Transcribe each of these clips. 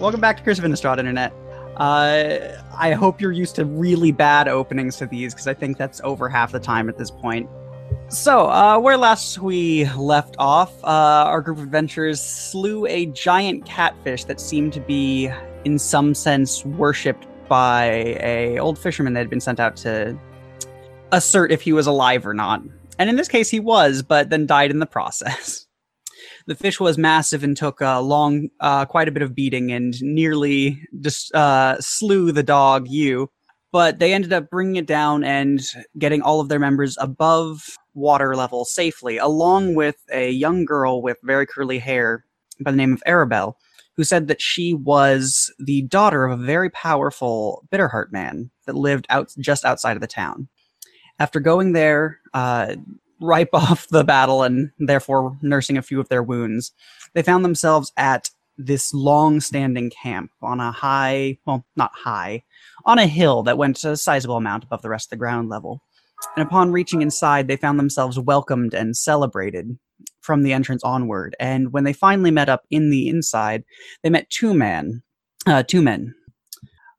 welcome back to Chris Innistrad Internet. Uh, I hope you're used to really bad openings to these because I think that's over half the time at this point. So, uh, where last we left off, uh, our group of adventurers slew a giant catfish that seemed to be, in some sense, worshipped by a old fisherman that had been sent out to assert if he was alive or not. And in this case, he was, but then died in the process. The fish was massive and took a long, uh, quite a bit of beating and nearly just uh, slew the dog, you. But they ended up bringing it down and getting all of their members above water level safely, along with a young girl with very curly hair by the name of Arabelle, who said that she was the daughter of a very powerful Bitterheart man that lived out just outside of the town. After going there, uh, ripe off the battle and therefore nursing a few of their wounds, they found themselves at this long standing camp on a high, well, not high, on a hill that went a sizable amount above the rest of the ground level. And upon reaching inside, they found themselves welcomed and celebrated from the entrance onward. And when they finally met up in the inside, they met two men, uh, two men,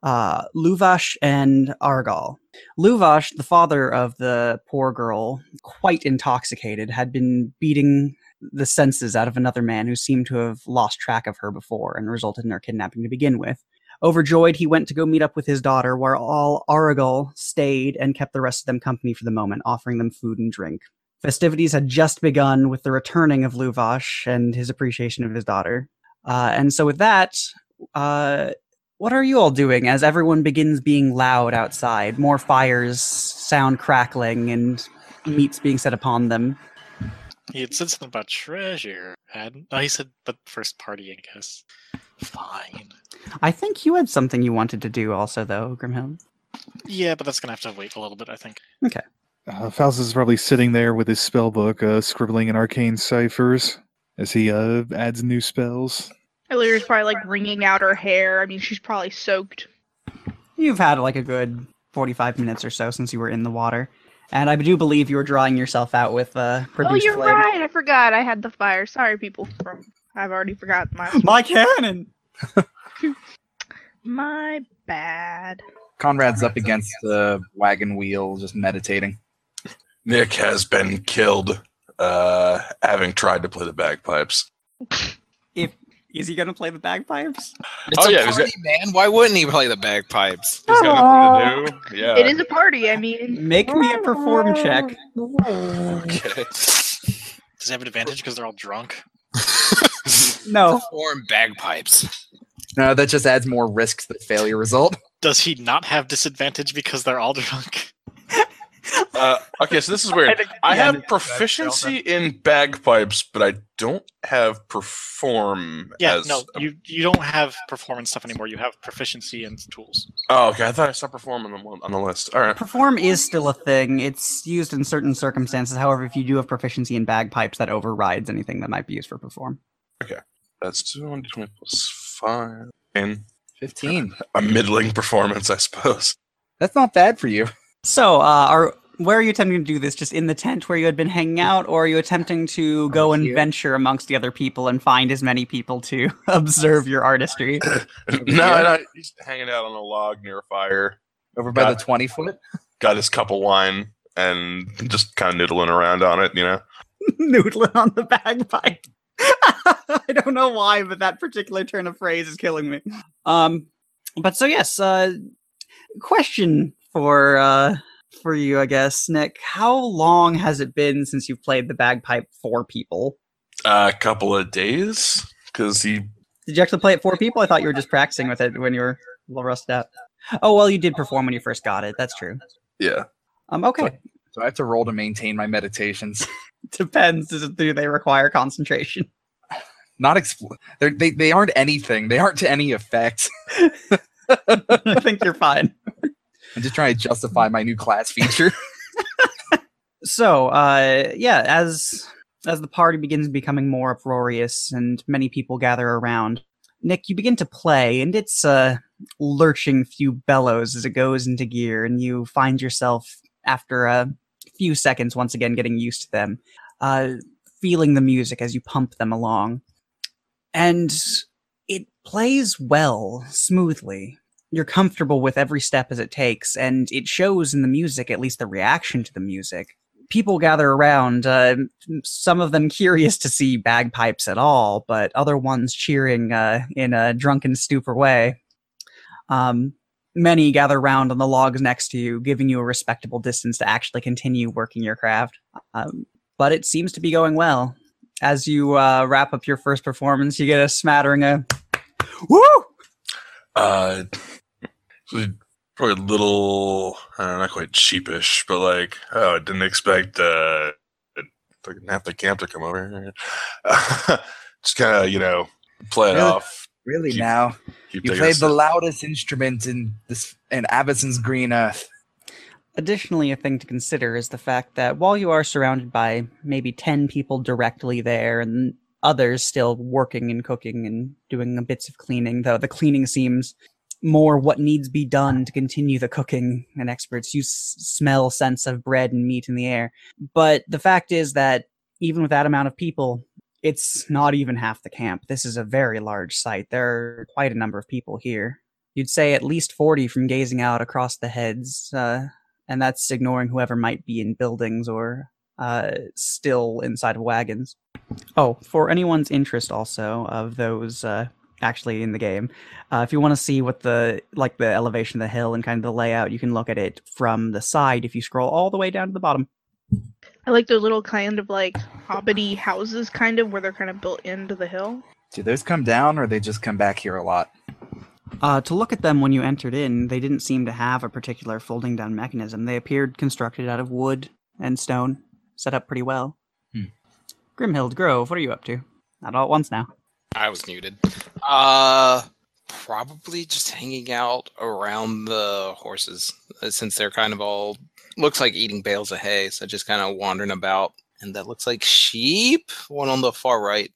uh, Luvash and Arrigal. Luvash, the father of the poor girl, quite intoxicated, had been beating the senses out of another man who seemed to have lost track of her before and resulted in her kidnapping to begin with. Overjoyed, he went to go meet up with his daughter, where all Arrigal stayed and kept the rest of them company for the moment, offering them food and drink. Festivities had just begun with the returning of Luvash and his appreciation of his daughter. Uh, and so, with that, uh, what are you all doing as everyone begins being loud outside? More fires sound crackling and meats being set upon them. He had said something about treasure, hadn't? Oh, he said, but first party, I guess. Fine. I think you had something you wanted to do also, though, Grimhild. Yeah, but that's gonna have to wait a little bit, I think. Okay. Uh, Faustus is probably sitting there with his spell book, uh, scribbling in arcane ciphers as he uh, adds new spells. Illyria's probably like wringing out her hair. I mean, she's probably soaked. You've had like a good 45 minutes or so since you were in the water. And I do believe you were drying yourself out with uh, Oh, you're flame. right. I forgot. I had the fire. Sorry, people. From I've already forgotten my My cannon! my bad. Conrad's up against the wagon wheel, just meditating. Nick has been killed, uh, having tried to play the bagpipes. If Is he going to play the bagpipes? It's Oh, a yeah, he's party, man. Why wouldn't he play the bagpipes? He's got nothing to do. Yeah. It is a party. I mean, Make me a perform check. Okay. Does he have an advantage because they're all drunk? No. Perform bagpipes. No, that just adds more risk to the failure result. Does he not have disadvantage because they're all drunk? Uh, okay, so this is weird. I Yeah, have proficiency in bagpipes, but I don't have perform. Yeah, as no, a- you you don't have performance stuff anymore. You have proficiency and tools. Oh, okay. I thought I saw perform on the on the list. All right. Perform is still a thing. It's used in certain circumstances. However, if you do have proficiency in bagpipes, that overrides anything that might be used for perform. Okay, that's two hundred twenty plus five. And 15. a middling performance, I suppose. That's not bad for you. So, uh, are where are you attempting to do this? Just in the tent where you had been hanging out, or are you attempting to go and here. venture amongst the other people and find as many people to observe your artistry? no, no, he's hanging out on a log near a fire. Over by Got- the 20 foot. Got his cup of wine and just kind of noodling around on it. You know. Noodling on the bagpipe. I don't know why, but that particular turn of phrase is killing me. Um, but so yes, uh, question for uh for you, I guess, Nick. How long has it been since you've played the bagpipe for people? a couple of days because he Did you actually play it for people? I thought you were just practicing with it when you were a little rusted out. Oh well, you did perform when you first got it. That's true. yeah Um, okay, So I have to roll to maintain my meditations. depends. Does- Do they require concentration? Not expl- they're, they they aren't anything. They aren't to any effect. I think you're fine. I'm just trying to justify my new class feature. So, uh, yeah, as as the party begins becoming more uproarious and many people gather around, Nick, you begin to play, and it's a lurching few bellows as it goes into gear, and you find yourself after a few seconds once again getting used to them, uh, feeling the music as you pump them along, and it plays well, smoothly. You're comfortable with every step as it takes, and it shows in the music, at least the reaction to the music. People gather around, uh, some of them curious to see bagpipes at all, but other ones cheering uh, in a drunken stupor way. Um, many gather round on the logs next to you, giving you a respectable distance to actually continue working your craft. Um, but it seems to be going well. As you uh, wrap up your first performance, you get a smattering of "Woo!" Uh, so probably a little, I don't know, not quite sheepish, but like, oh, I didn't expect uh, fucking half the camp to come over. Just kind of, you know, play it Really? off. Really Keep- now? Keep You played the sip. loudest instrument in this in Avacyn's green earth. Additionally, a thing to consider is the fact that while you are surrounded by maybe 10 people directly there and others still working and cooking and doing bits of cleaning, though the cleaning seems more what needs be done to continue the cooking and experts. You smell sense of bread and meat in the air. But the fact is that even with that amount of people it's not even half the camp. This is a very large site. There are quite a number of people here. You'd say at least 40 from gazing out across the heads uh, and that's ignoring whoever might be in buildings or uh, still inside of wagons. Oh, for anyone's interest, also of those uh, actually in the game, uh, if you want to see what the like the elevation of the hill and kind of the layout, you can look at it from the side if you scroll all the way down to the bottom. I like those little kind of like hobbity houses, kind of where they're kind of built into the hill. Do those come down or they just come back here a lot? Uh, to look at them when you entered in, they didn't seem to have a particular folding down mechanism. They appeared constructed out of wood and stone, set up pretty well. Hmm. Grimhild Grove, what are you up to? Not all at once now. I was muted. Uh, probably just hanging out around the horses uh, since they're kind of all looks like eating bales of hay. So just kind of wandering about, and that looks like sheep. One on the far right.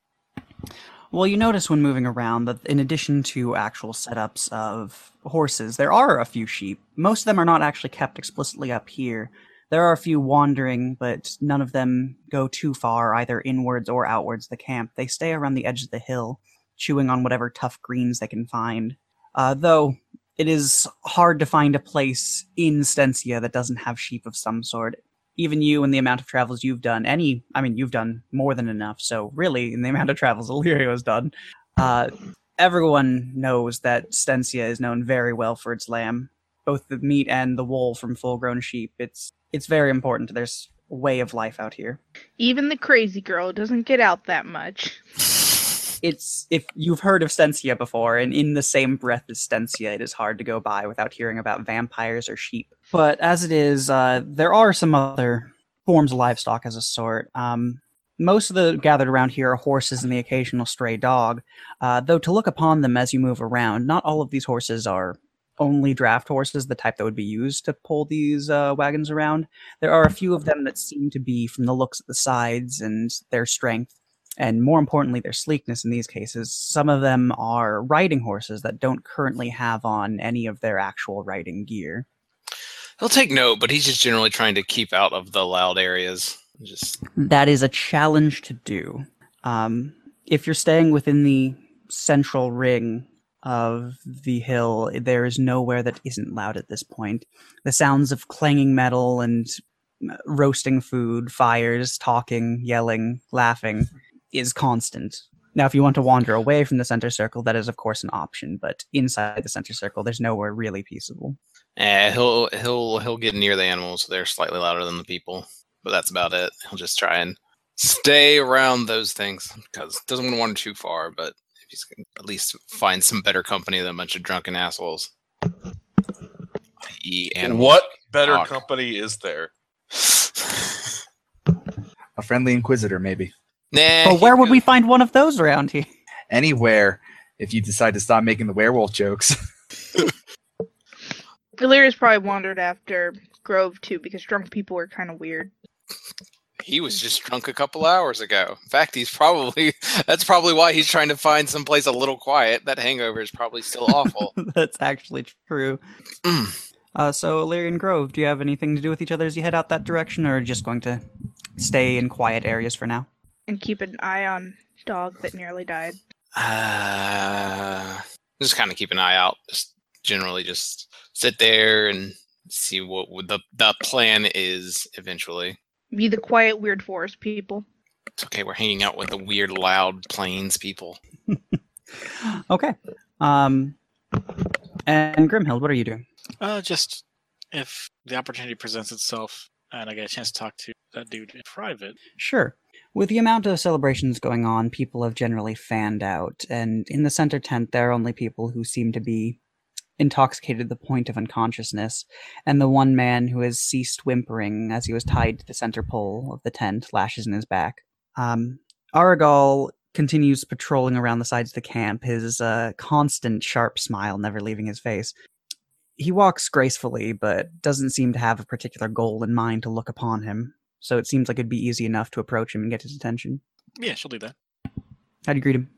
Well, you notice when moving around that in addition to actual setups of horses, there are a few sheep. Most of them are not actually kept explicitly up here. There are a few wandering, but none of them go too far, either inwards or outwards the camp. They stay around the edge of the hill, chewing on whatever tough greens they can find. Uh, though it is hard to find a place in Stensia that doesn't have sheep of some sort. Even you, and the amount of travels you've done, any, I mean, you've done more than enough. So really, in the amount of travels Illyrio has done, uh, everyone knows that Stensia is known very well for its lamb, both the meat and the wool from full-grown sheep. It's it's very important There's s- way of life out here. Even the crazy girl doesn't get out that much. It's if you've heard of Stensia before, and in the same breath as Stensia, it is hard to go by without hearing about vampires or sheep. But as it is, uh, there are some other forms of livestock as a sort. Um, most of the gathered around here are horses and the occasional stray dog. Uh, though to look upon them as you move around, not all of these horses are only draft horses, the type that would be used to pull these uh, wagons around. There are a few of them that seem to be, from the looks at the sides and their strength, and more importantly, their sleekness in these cases. Some of them are riding horses that don't currently have on any of their actual riding gear. He'll take note, but he's just generally trying to keep out of the loud areas. Just That is a challenge to do. Um, if you're staying within the central ring of the hill, there is nowhere that isn't loud at this point. The sounds of clanging metal and uh, roasting food, fires, talking, yelling, laughing is constant. Now, if you want to wander away from the center circle, that is, of course, an option, but inside the center circle, there's nowhere really peaceable. eh, he'll he'll he'll get near the animals. They're slightly louder than the people, but that's about it. He'll just try and stay around those things because doesn't want to wander too far. But if he's gonna at least find some better company than a bunch of drunken assholes. I.e. animals. What better Talk. company is there? A friendly inquisitor, maybe. Nah. But where would could- we find one of those around here? Anywhere, if you decide to stop making the werewolf jokes. Illyria's probably wandered after Grove too, because drunk people are kind of weird. He was just drunk a couple hours ago. In fact, he's probably that's probably why he's trying to find someplace a little quiet. That hangover is probably still awful. That's actually true. Mm. Uh, so, Illyrian Grove, do you have anything to do with each other as you head out that direction, or just going to stay in quiet areas for now? And keep an eye on dog that nearly died. Uh, just kind of keep an eye out. Just generally, just sit there and see what the the plan is eventually. Be the quiet, weird forest people. It's okay. We're hanging out with the weird, loud plains people. okay. Um, and Grimhild, what are you doing? Uh, just if the opportunity presents itself and I get a chance to talk to that dude in private. Sure. With the amount of celebrations going on, people have generally fanned out, and in the center tent, there are only people who seem to be intoxicated to the point of unconsciousness, and the one man who has ceased whimpering as he was tied to the center pole of the tent, lashes in his back. Um, Arrigal continues patrolling around the sides of the camp, his uh, constant sharp smile never leaving his face. He walks gracefully, but doesn't seem to have a particular goal in mind to look upon him, so it seems like it'd be easy enough to approach him and get his attention. Yeah, she'll do that. How do you greet him?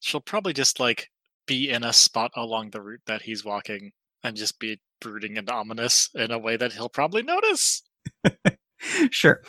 She'll probably just like be in a spot along the route that he's walking and just be brooding and ominous in a way that he'll probably notice. sure.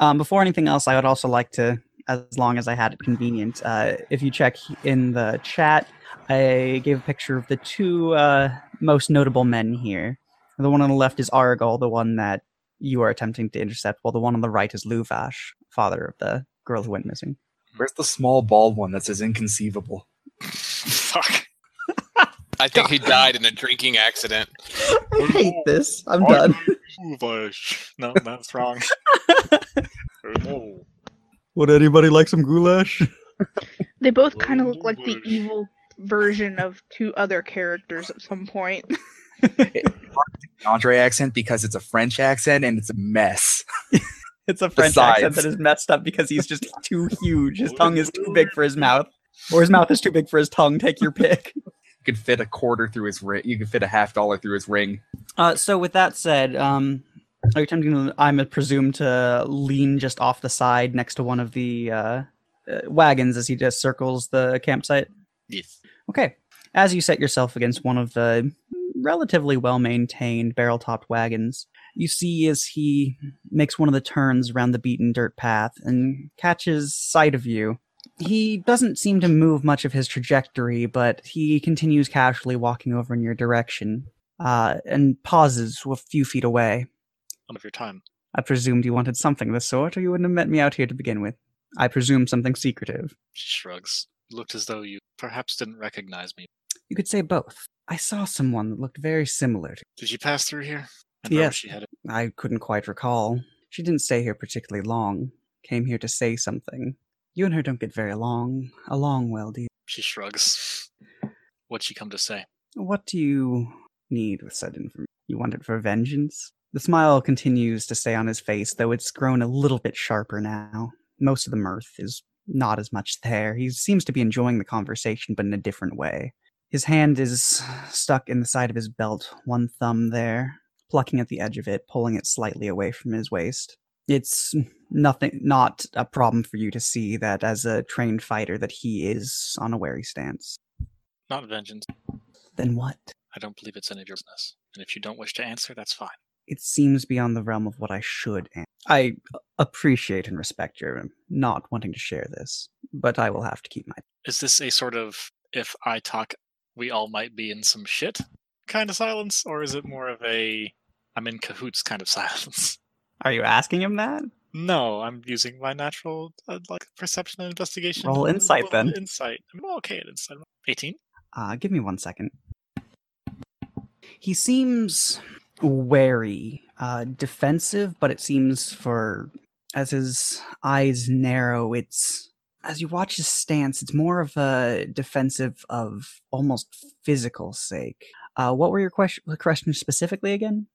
Um, before anything else, I would also like to, as long as I had it convenient, uh, if you check in the chat, I gave a picture of the two uh, most notable men here. The one on the left is Arrigal, the one that you are attempting to intercept, while the one on the right is Luvash, father of the girl who went missing. Where's the small bald one that says inconceivable? Fuck. I think he died in a drinking accident. I hate this. I'm I done. Goulash. No, that's wrong. no. Would anybody like some goulash? They both kind of look like the evil version of two other characters at some point. Andre accent because it's a French accent and it's a mess. It's a French accent that is messed up because he's just too huge. His tongue is too big for his mouth, or his mouth is too big for his tongue. Take your pick. You could fit a quarter through his ring. You could fit a half dollar through his ring. Uh, so with that said, um, are you attempting to? I'm presumed to lean just off the side next to one of the uh, uh, wagons as he just circles the campsite. Yes. Okay. As you set yourself against one of the relatively well maintained barrel topped wagons, you see as he makes one of the turns around the beaten dirt path and catches sight of you. He doesn't seem to move much of his trajectory, but he continues casually walking over in your direction uh, and pauses a few feet away. None of your time. I presumed you wanted something of the sort, or you wouldn't have met me out here to begin with. I presume something secretive. She shrugs. Looked as though you perhaps didn't recognize me. You could say both. I saw someone that looked very similar to Did she pass through here? And Yes. she headed? I couldn't quite recall. She didn't stay here particularly long. Came here to say something. You and her don't get very along. Along well, do you? She shrugs. What'd she come to say? What do you need with said information? You want it for vengeance? The smile continues to stay on his face, though it's grown a little bit sharper now. Most of the mirth is not as much there. He seems to be enjoying the conversation, but in a different way. His hand is stuck in the side of his belt, one thumb there, plucking at the edge of it, pulling it slightly away from his waist. It's nothing, not a problem for you to see that as a trained fighter that he is on a wary stance. Not vengeance. Then what? I don't believe it's any of your business. And if you don't wish to answer, that's fine. it seems beyond the realm of what I should. An- I appreciate and respect your not wanting to share this, but I will have to keep my. Is this a sort of if I talk, we all might be in some shit kind of silence, or is it more of a I'm in cahoots kind of silence? Are you asking him that? No, I'm using my natural uh, like perception and investigation. Roll insight, then. Insight. I'm okay at insight. 18. Uh, give me one second. He seems wary, uh, defensive, but it seems for as his eyes narrow, it's as you watch his stance, it's more of a defensive of almost physical sake. Uh, what were your question, questions specifically again?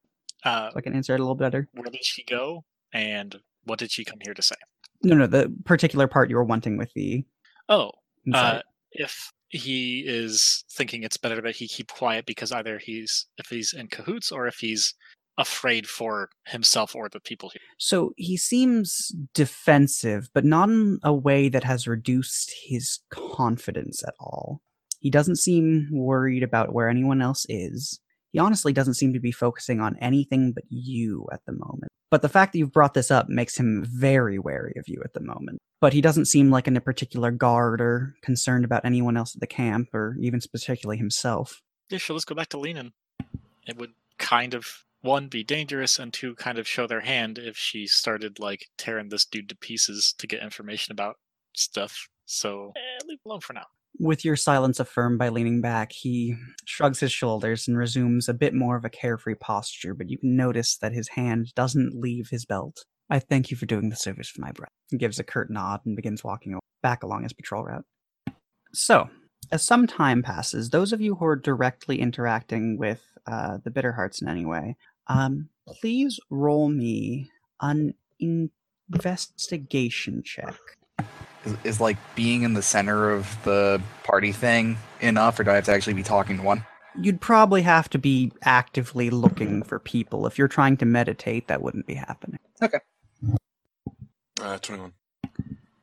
Uh, So I can answer it a little better. where did she go, and what did she come here to say? No, no, the particular part you were wanting with the Oh, uh, if he is thinking it's better that he keep quiet because either he's if he's in cahoots or if he's afraid for himself or the people here. so he seems defensive, but not in a way that has reduced his confidence at all. He doesn't seem worried about where anyone else is. He honestly doesn't seem to be focusing on anything but you at the moment. But the fact that you've brought this up makes him very wary of you at the moment. but he doesn't seem like in a particular guard or concerned about anyone else at the camp or even particularly himself. Yeah, sure. Let's go back to Lenin. It would kind of one be dangerous, and two kind of show their hand if she started like tearing this dude to pieces to get information about stuff. So eh, leave alone for now. With your silence affirmed by leaning back, he shrugs his shoulders and resumes a bit more of a carefree posture, but you can notice that his hand doesn't leave his belt. I thank you for doing the service for my brother. He gives a curt nod and begins walking back along his patrol route. So, as some time passes, those of you who are directly interacting with uh, the Bitterhearts in any way, um, please roll me an investigation check. Is, is like being in the center of the party thing enough, or do I have to actually be talking to one? You'd probably have to be actively looking for people. If you're trying to meditate, that wouldn't be happening. Okay. Uh, 21.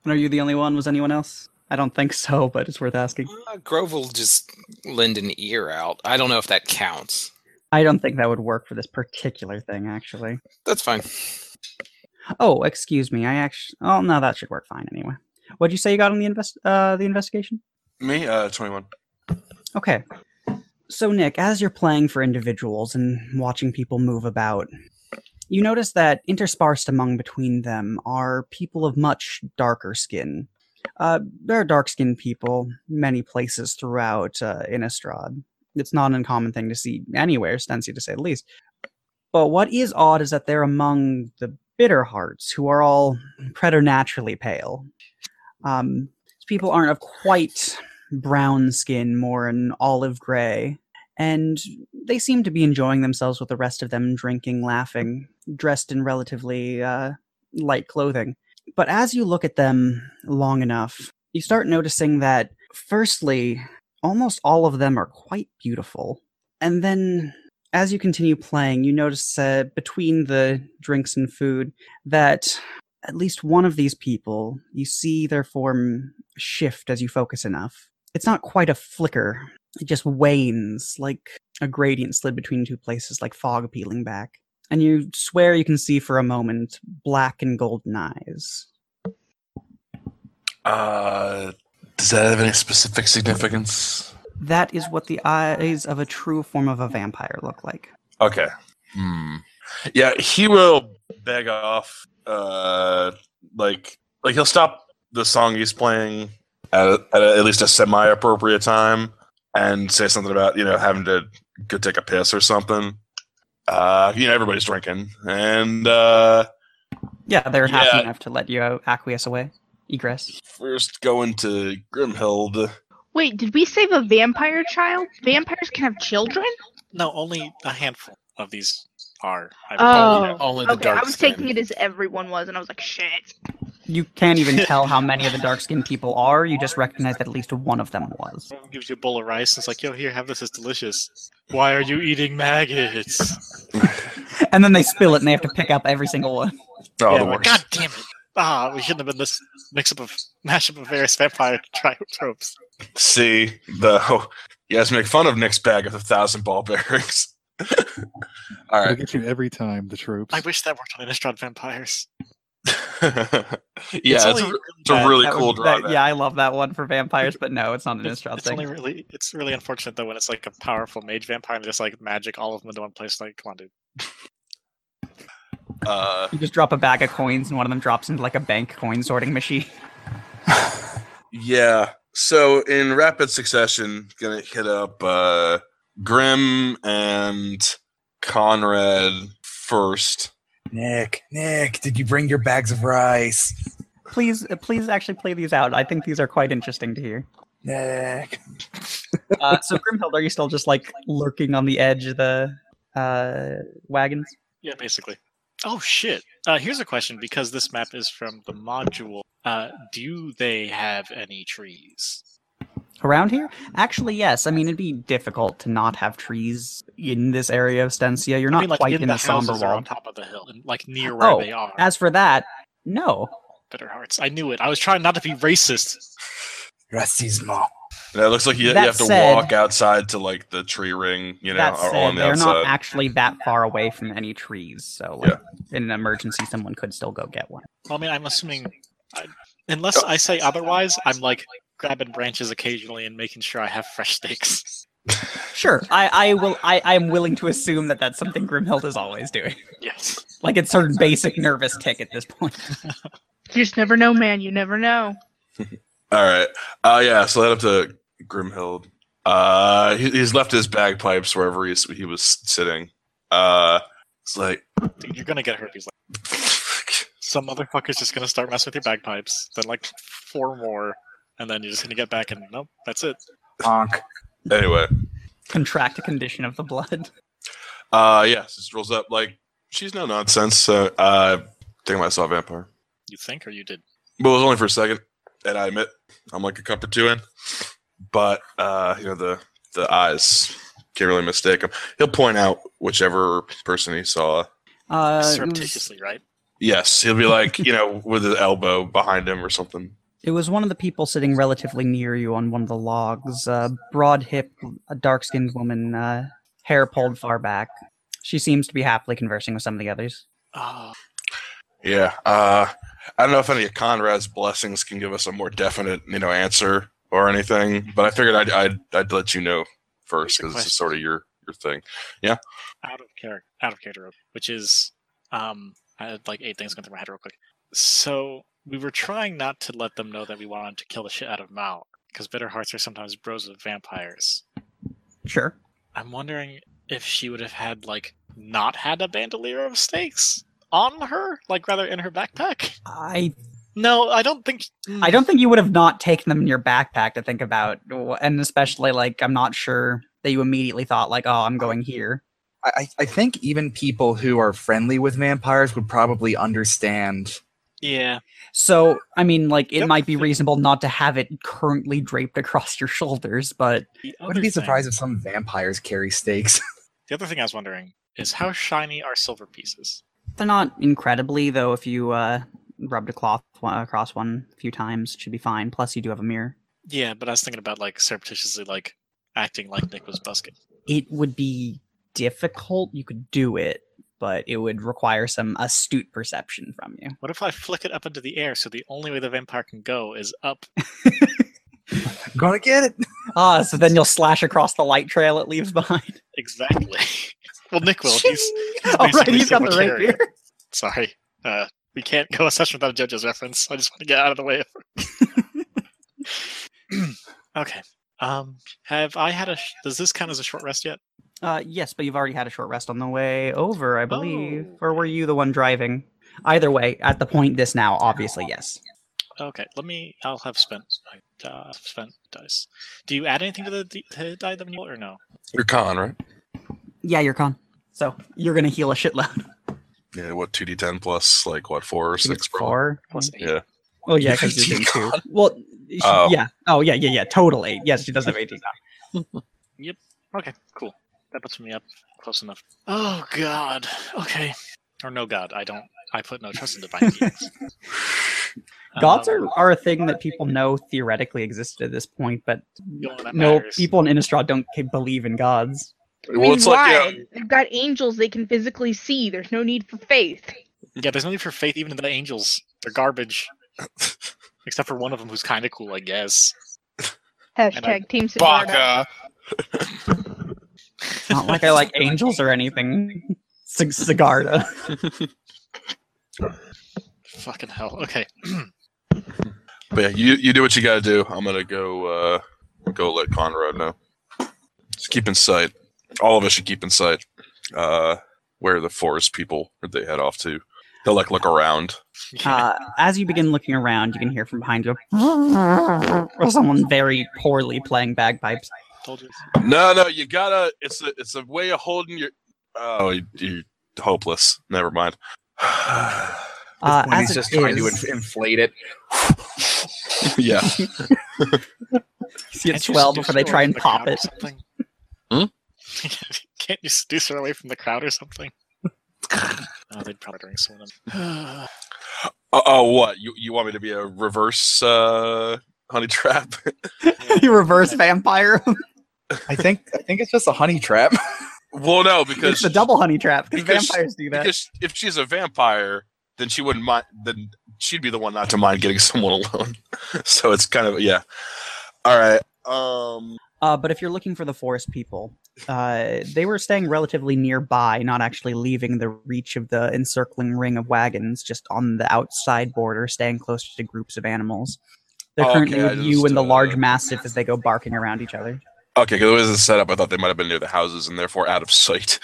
And are you the only one? Was anyone else? I don't think so, but it's worth asking. Uh, Grove will just lend an ear out. I don't know if that counts. I don't think that would work for this particular thing, actually. That's fine. Oh, excuse me. I actually. Oh no, that should work fine anyway. What'd you say you got on the invest uh the investigation? Me, uh, 21. Okay. So Nick, as you're playing for individuals and watching people move about, you notice that interspersed among between them are people of much darker skin. Uh, there are dark-skinned people many places throughout uh, Innistrad. It's not an uncommon thing to see anywhere, Stency to say the least. But what is odd is that they're among the bitter hearts, who are all preternaturally pale. Um, people aren't of quite brown skin, more an olive gray, and they seem to be enjoying themselves with the rest of them, drinking, laughing, dressed in relatively uh, light clothing. But as you look at them long enough, you start noticing that, firstly, almost all of them are quite beautiful. And then, as you continue playing, you notice uh, between the drinks and food that at least one of these people, you see their form shift as you focus enough. It's not quite a flicker, it just wanes like a gradient slid between two places, like fog peeling back. And you swear you can see for a moment black and golden eyes. Uh, does that have any specific significance? That is what the eyes of a true form of a vampire look like. Okay. Hmm. Yeah, he will beg off. Uh, like, like he'll stop the song he's playing at, a, at a, at least a semi-appropriate time and say something about you know having to go take a piss or something. Uh, you know, everybody's drinking, and uh, Yeah, they're happy Yeah. enough to let you acquiesce away. Egress. first going to Grimhild. Wait, did we save a vampire child? Vampires can have children? No, only a handful of these are. I Oh. believe. Only the Okay, dark I was skin. taking it as everyone was, and I was like, shit. You can't even tell how many of the dark skinned people are, you just recognize that at least one of them was. Gives you a bowl of rice and it's like, yo, here, have this. It's delicious. Why are you eating maggots? And then they spill it and they have to pick up every single one. Oh, yeah, the worst. God damn it. Ah, we shouldn't have been this mix up of mashup of various vampire tri- tropes. See the oh, you guys make fun of Nick's bag of a thousand ball bearings. All It'll get you every time, the troops. I wish that worked on Innistrad vampires. yeah, it's, only a, really it's a really That cool would- that- yeah, I love that one for vampires, but no, it's not an It's, Innistrad it's thing. only really it's really unfortunate though when it's like a powerful mage vampire and just like magic all of them into one place. Like, come on, dude. Uh, You just drop a bag of coins and one of them drops into like a bank coin sorting machine. yeah. So in rapid succession, gonna hit up uh, Grim and Conrad first. Nick, Nick, did you bring your bags of rice? Please, uh, please actually play these out. I think these are quite interesting to hear. Nick. Uh, so, Grimhild, are you still just like lurking on the edge of the uh, wagons? Yeah, basically. Oh shit. Uh, here's a question because this map is from the module. Uh, do they have any trees? Around here? Actually, yes. I mean, it'd be difficult to not have trees in this area of Stensia. You're I not mean, like quite in, in the, the somber houses or wall. on top of the hill, and like near where Oh, they are. As for that, no. Bitter hearts. I knew it. I was trying not to be racist. Racismo. Yeah, it looks like you, you have to said- walk outside to like the tree ring, you know, that or said, on the they're outside. not actually that far away from any trees. So, like, in an emergency, someone could still go get one. Well, I mean, I'm assuming. I, Unless I say otherwise, I'm like grabbing branches occasionally and making sure I have fresh steaks. Sure, I, I will. I, I am willing to assume that that's something Grimhild is always doing. Yes. Like it's sort of basic nervous tick at this point. You just never know, man. You never know. All right. Uh, yeah. So head up to Grimhild. Uh, he, he's left his bagpipes wherever he's, he was sitting. Uh, it's like, Dude, you're gonna get herpes. Like, some motherfucker's just gonna start messing with your bagpipes. Then like four more, and then you're just gonna get back and nope, that's it. Honk. anyway. Contract a condition of the blood. Uh, yeah. So just rolls up like she's no nonsense. So, uh, think I saw a vampire. You think or you did? But it was only for a second, and I admit I'm like a cup or two in. But uh, you know the the eyes can't really mistake him. He'll point out whichever person he saw. Uh, Surreptitiously, right? Yes, he'll be like you know with his elbow behind him or something. It was one of the people sitting relatively near you on one of the logs. Uh, broad hip, a dark skinned woman, uh, hair pulled far back. She seems to be happily conversing with some of the others. Oh, Yeah. Uh, I don't know if any of Conrad's blessings can give us a more definite you know answer or anything, but I figured I'd I'd, I'd let you know first because this is sort of your your thing. Yeah. Out of character, out of character, which is, um, I had like eight things going through my head real quick. So we were trying not to let them know that we wanted to kill the shit out of Mal, because bitter hearts are sometimes bros with vampires. Sure. I'm wondering if she would have had like not had a bandolier of stakes on her, like rather in her backpack. I No, I don't think. I don't think you would have not taken them in your backpack to think about, and especially like I'm not sure that you immediately thought like, oh, I'm going here. I, I- I think even people who are friendly with vampires would probably understand. Yeah, So I mean, like it Yep. might be reasonable not to have it currently draped across your shoulders, but I wouldn't be surprised if some vampires carry stakes. The other thing I was wondering is how shiny are silver pieces. they're not incredibly though. If you uh, rubbed a cloth across one a few times, it should be fine. Plus, you do have a mirror. Yeah, but I was thinking about like surreptitiously like acting like Nick was busking. It would be difficult. You could do it, but it would require some astute perception from you. What if I flick it up into the air so the only way the vampire can go is up? Gonna get it. Ah, so then you'll slash across the light trail it leaves behind. Exactly. well, Nick will. He's, he's oh, right, basically he's got the Silver rapier. Carrier. sorry. Uh, we can't go a session without a judge's reference. I just want to get out of the way. okay. Um, have I had a? Does this count as a short rest yet? Uh, yes, but you've already had a short rest on the way over, I believe. Oh, Or were you the one driving? Either way, at the point this now, obviously yes. Okay. Let me. I'll have spent my uh, spent dice. Do you add anything to the d- to die them or no? You're con, right? Yeah, you're con. So you're gonna heal a shitload. Yeah. What two d ten plus like what four or six? it's four. Plus eight. Yeah. Oh yeah, because you're doing two. Well, she- Oh. yeah. Oh yeah, yeah, yeah. Total eight. Yes, she does have eighteen. Yep. Okay, cool. That puts me up close enough. Oh God. Okay. Or no God. I don't. I put no trust in divine beings. Gods Um, are, are a thing that people know theoretically existed at this point, but the only no people in Innistrad don't believe in gods. I Well, mean, it's like why? yeah, They've got angels they can physically see. There's no need for faith. Yeah, there's no need for faith even in the angels. They're garbage. Except for one of them who's kind of cool, I guess. Hashtag Team Siddhartha. Baka. Not like I like angels or anything. Sig- Sigarda. Fucking hell. Okay. but yeah, you you do what you gotta do. I'm gonna go uh go let Conrad know. Just keep in sight. All of us should keep in sight. Uh where the forest people or they head off to. They'll like look around. Uh, as you begin looking around, you can hear from behind you or someone very poorly playing bagpipes. Told you. No, no, you gotta. It's a it's a way of holding your. Oh, you, you're hopeless. Never mind. Uh, When he's it just trying to inf- inflate it. yeah. see it swell before they try and the pop it. Hmm? Can't you seduce her away from the crowd or something? oh, they'd probably drink some of them. Oh, oh, what? You you want me to be a reverse uh, honey trap? you reverse vampire. I think I think it's just a honey trap. well, no, because it's a double honey trap because because- vampires do that. because if she's a vampire, then she wouldn't mind. Then she'd be the one not to mind getting someone alone. so it's kind of yeah. All right. Um. Uh, but if you're looking for the forest people, uh, they were staying relatively nearby, not actually leaving the reach of the encircling ring of wagons, just on the outside border, staying closer to groups of animals. They're Oh, currently okay, I with you just, and the uh, large mastiff as they go barking around each other. Okay, because it was a setup. I thought they might have been near the houses and therefore out of sight.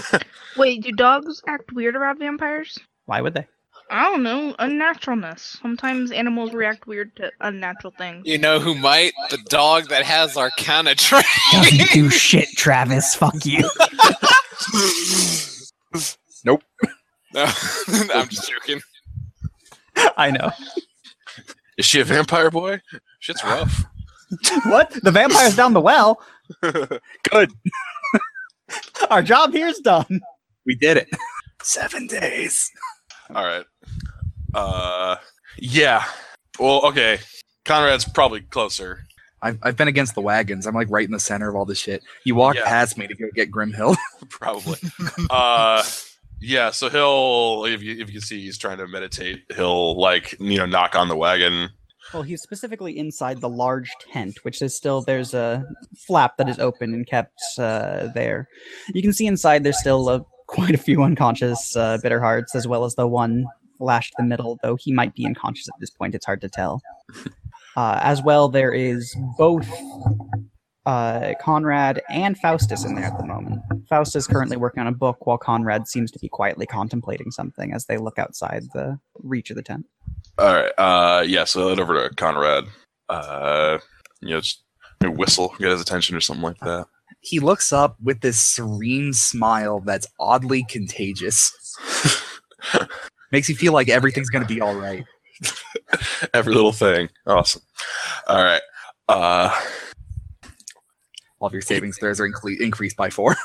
Wait, do dogs act weird around vampires? Why would they? I don't know. Unnaturalness. Sometimes animals react weird to unnatural things. You know who might? The dog that has Arcana train. Doesn't do shit, Travis. Fuck you. Nope. No, I'm just joking. I know. Is she a vampire boy? Shit's rough. what? The vampire's down the well. Good. Our job here's done. We did it. Seven days. All right. Uh, yeah. Well, okay. Conrad's probably closer. I've, I've been against the wagons. I'm like right in the center of all this shit. You walk Yeah. past me to go get Grimhild. Probably. uh, yeah. So he'll, if you if you can see, he's trying to meditate. He'll like you know knock on the wagon. Well, he's specifically inside the large tent, which is still there's a flap that is open and kept uh, there. You can see inside there's still uh, quite a few unconscious uh, bitter hearts, as well as the one lashed to the middle. Though he might be unconscious at this point, it's hard to tell. Uh, as well, there is both uh, Conrad and Faustus in there at the moment. Faustus is currently working on a book, while Conrad seems to be quietly contemplating something as they look outside the reach of the tent. All right. Uh, yeah. So head over to Conrad. Uh, you know, just maybe whistle, get his attention or something like that. he looks up with this serene smile that's oddly contagious. Makes you feel like everything's gonna be all right. Every little thing. Awesome. All right. Uh, All of your savings throws are incre- increased by four.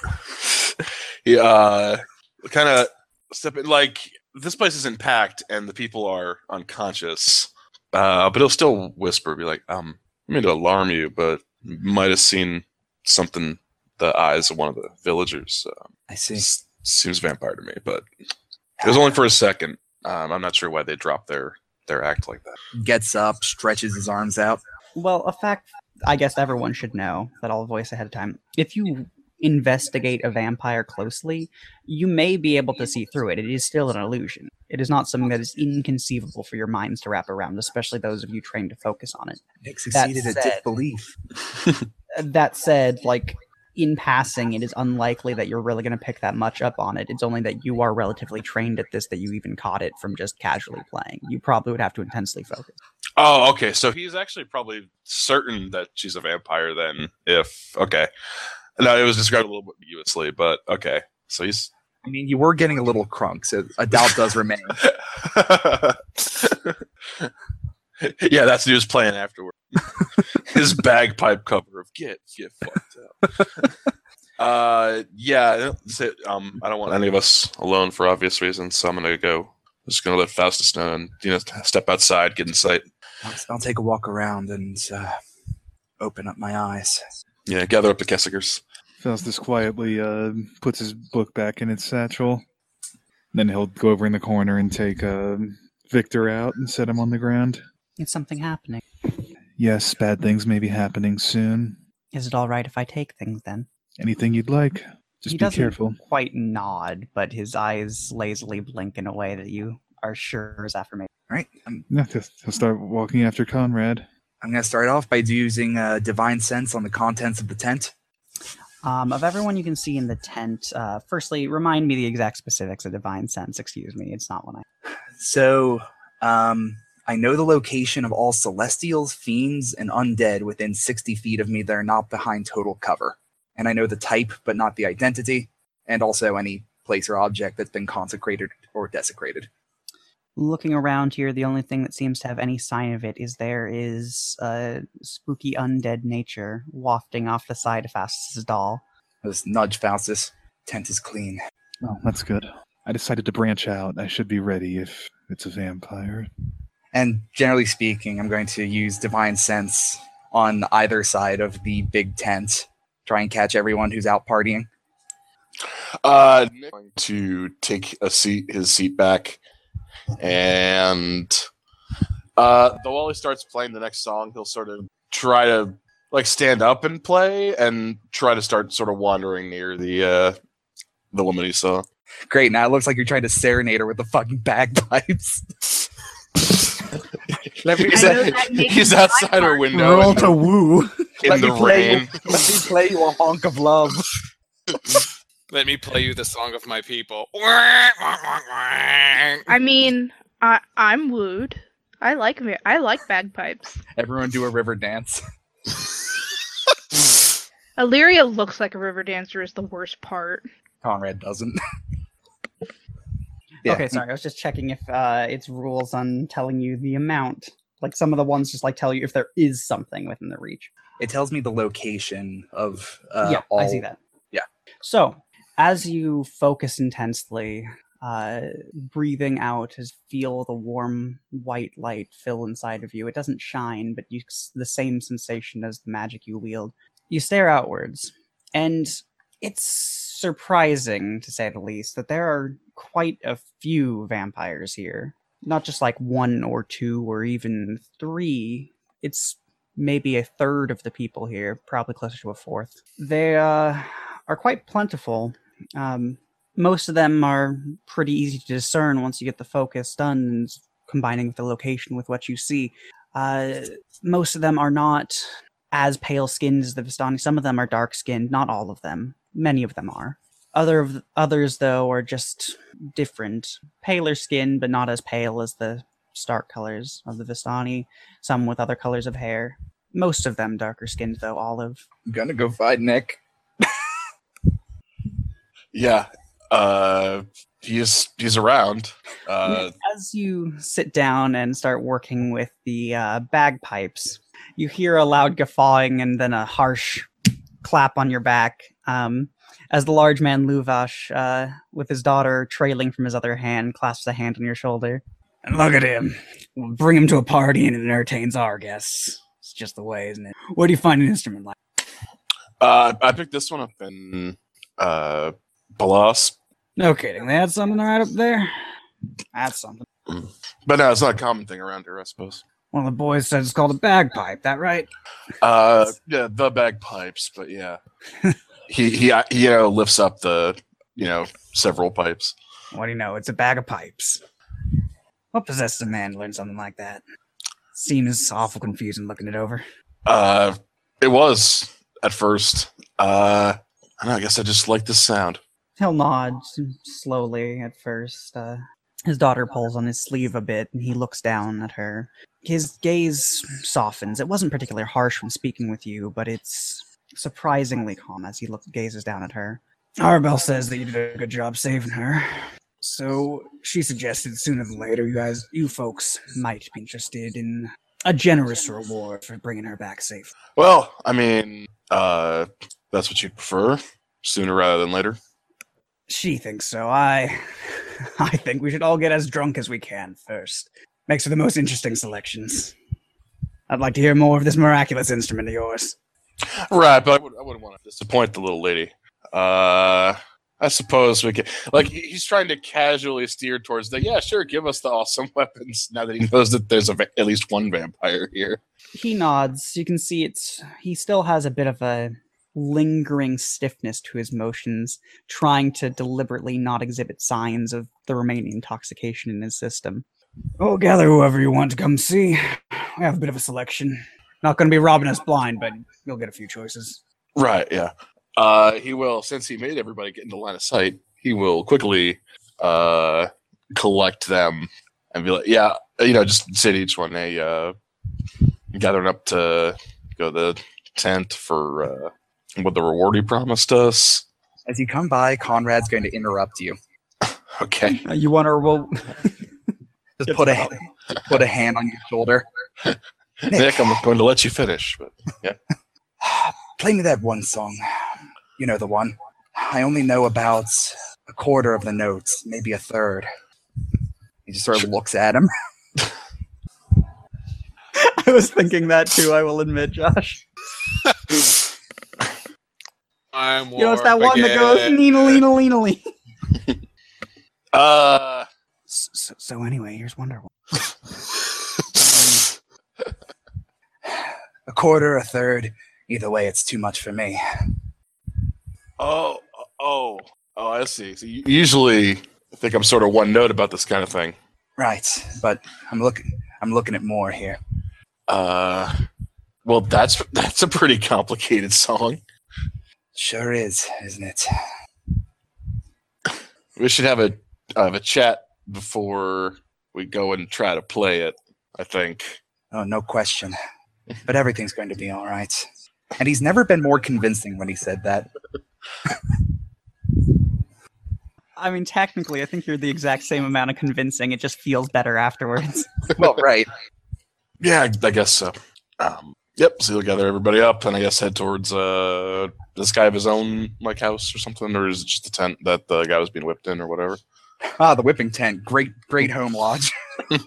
yeah. uh, kind of step in, like this place isn't packed and the people are unconscious. Uh, but he'll still whisper, be like, um, I mean to alarm you, but might have seen something. The eyes of one of the villagers. Uh, I see. s- seems vampire to me, but it was only for a second. Um, I'm not sure why they dropped their their act like that. Gets up, stretches his arms out. Well, a fact I guess everyone should know that I'll voice ahead of time. If you investigate a vampire closely, you may be able to see through it. It is still an illusion. It is not something that is inconceivable for your minds to wrap around, especially those of you trained to focus on it. Nick That succeeded at said- disbelief. That said, like in passing, it is unlikely that you're really going to pick that much up on it. It's only that you are relatively trained at this that you even caught it from just casually playing. You probably would have to intensely focus. Oh, okay. So he's actually probably certain that she's a vampire then. If okay, no, it was described a little bit ambiguously, but okay. So he's I mean, you were getting a little crunk, so a doubt does remain. yeah, that's what he was playing afterward. His bagpipe cover of "Get Get Fucked Up." uh, yeah. so, Um, I don't want any of us alone for obvious reasons, so I'm gonna go. I'm just gonna let Faustus know and you know step outside, get in sight. I'll, I'll take a walk around and uh, open up my eyes. Yeah, gather up the Kessigers. Faustus quietly uh, puts his book back in its satchel. Then he'll go over in the corner and take uh, Victor out and set him on the ground. Is something happening? Yes, bad things may be happening soon. Is it all right if I take things then? Anything you'd like. Just he be doesn't careful. quite nod, but his eyes lazily blink in a way that you are sure is affirmation. All right, I'm, Yeah, he'll he'll start walking after Conrad. I'm gonna start off by using uh, divine sense on the contents of the tent. Um, of everyone you can see in the tent, uh, firstly, remind me the exact specifics of Divine Sense. Excuse me, it's not one I. So, um, I know the location of all celestials, fiends, and undead within 60 feet of me that are not behind total cover. And I know the type, but not the identity, and also any place or object that's been consecrated or desecrated. Looking around here, the only thing that seems to have any sign of it is there is a spooky undead nature wafting off the side of Faustus's doll. Just nudge Faustus. Tent is clean. Oh, that's good. I decided to branch out. I should be ready if it's a vampire. And generally speaking, I'm going to use divine sense on either side of the big tent. Try and catch everyone who's out partying. Uh, Nick to take a seat, his seat back, and Uh, though while he starts playing the next song, he'll sort of try to like stand up and play, and try to start sort of wandering near the uh, the woman he saw. Great. Now it looks like you're trying to serenade her with the fucking bagpipes. Let me, He's, I know at- that makes he's outside her window Roll to woo. in let the me play rain. You, let me play you a honk of love. Let me play you the song of my people. I mean, I I'm wooed. I like va- I like bagpipes. Everyone do a river dance. Illyria looks like a river dancer is the worst part. Conrad doesn't. Okay, sorry. I was just checking if uh, its rules on telling you the amount. Like some of the ones just like tell you if there is something within the reach. It tells me the location of uh, yeah, all. I see that. yeah. So, as you focus intensely, uh, breathing out as feel the warm white light fill inside of you. It doesn't shine, but you the same sensation as the magic you wield. You stare outwards, and it's surprising, to say the least, that there are quite a few vampires here. Not just like one or two or even three. It's maybe a third of the people here, probably closer to a fourth. They uh, are quite plentiful. Um, most of them are pretty easy to discern once you get the focus done and combining the location with what you see. Uh, most of them are not as pale skinned as the Vistani. Some of them are dark skinned, not all of them. Many of them are. Other of th- others, though, are just different. Paler skin, but not as pale as the stark colors of the Vistani. Some with other colors of hair. Most of them darker skinned, though, olive. I'm gonna go find Nick. Yeah, uh, he's he's around. Uh, As you sit down and start working with the uh, bagpipes, you hear a loud guffawing and then a harsh clap on your back. Um, as the large man Luvash, uh, with his daughter trailing from his other hand, clasps a hand on your shoulder. And look at him. We'll bring him to a party and it entertains our guests. It's just the way, isn't it? Where do you find an instrument like? uh, I picked this one up in uh, Balas, No kidding. They had something right up there. That's something. but no, it's not a common thing around here, I suppose. One of the boys said it's called a bagpipe. That right? Uh, yeah, the bagpipes, but yeah, he he uh, he you know, lifts up the you know several pipes. What do you know? It's a bag of pipes. What possesses a man to learn something like that? Seems awful confusing looking it over. Uh, it was at first. Uh, I, don't know, I guess I just like the sound. He'll nod slowly at first. Uh, his daughter pulls on his sleeve a bit, and he looks down at her. His gaze softens. It wasn't particularly harsh when speaking with you, but it's surprisingly calm as he looks gazes down at her. Arabelle says that you did a good job saving her. So she suggested sooner than later you guys, you folks, might be interested in a generous reward for bringing her back safe. Well, I mean, uh, that's what you'd prefer, sooner rather than later. She thinks so. I, I think we should all get as drunk as we can first. Makes for the most interesting selections. I'd like to hear more of this miraculous instrument of yours. Right, but I, would, I wouldn't want to disappoint the little lady. Uh, I suppose we could. Like he's trying to casually steer towards the. Yeah, sure, give us the awesome weapons. Now that he knows that there's a, at least one vampire here. He nods. You can see it's. He still has a bit of a lingering stiffness to his motions, trying to deliberately not exhibit signs of the remaining intoxication in his system. Oh, gather whoever you want to come see. We have a bit of a selection. Not going to be robbing us blind, but you'll get a few choices. Right. Yeah. Uh, he will since he made everybody get into line of sight. He will quickly uh collect them and be like, yeah, you know, just say to each one, hey, uh, gathering up to go to the tent for what the reward he promised us. As you come by, Conrad's going to interrupt you. Okay. Uh, you want to roll? Just put a put a hand on your shoulder. Nick, I'm going to let you finish, but Play me that one song. You know the one. I only know about a quarter of the notes, maybe a third. He just sort of looks at him. I was thinking that too. I will admit, Josh. I'm You know, it's that one that goes Nina, Lena, Lena, Lena. uh So, so anyway, here's Wonder Woman. A quarter, a third. Either way, it's too much for me. Oh, oh, oh! I see. So you usually I think I'm sort of one note about this kind of thing. Right, but I'm looking. I'm looking at more here. Uh, well, that's that's a pretty complicated song. Sure is, isn't it? We should have a have a chat before we go and try to play it. I think. Oh, no question. But everything's going to be all right. And he's never been more convincing when he said that. I mean, technically, I think you're the exact same amount of convincing. It just feels better afterwards. Well, right. Yeah, I, I guess so. Um, yep. So you'll gather everybody up, and I guess head towards uh this guy of his own like house or something, or is it just the tent that the guy was being whipped in or whatever? Ah, the whipping tent. Great, great home lodge.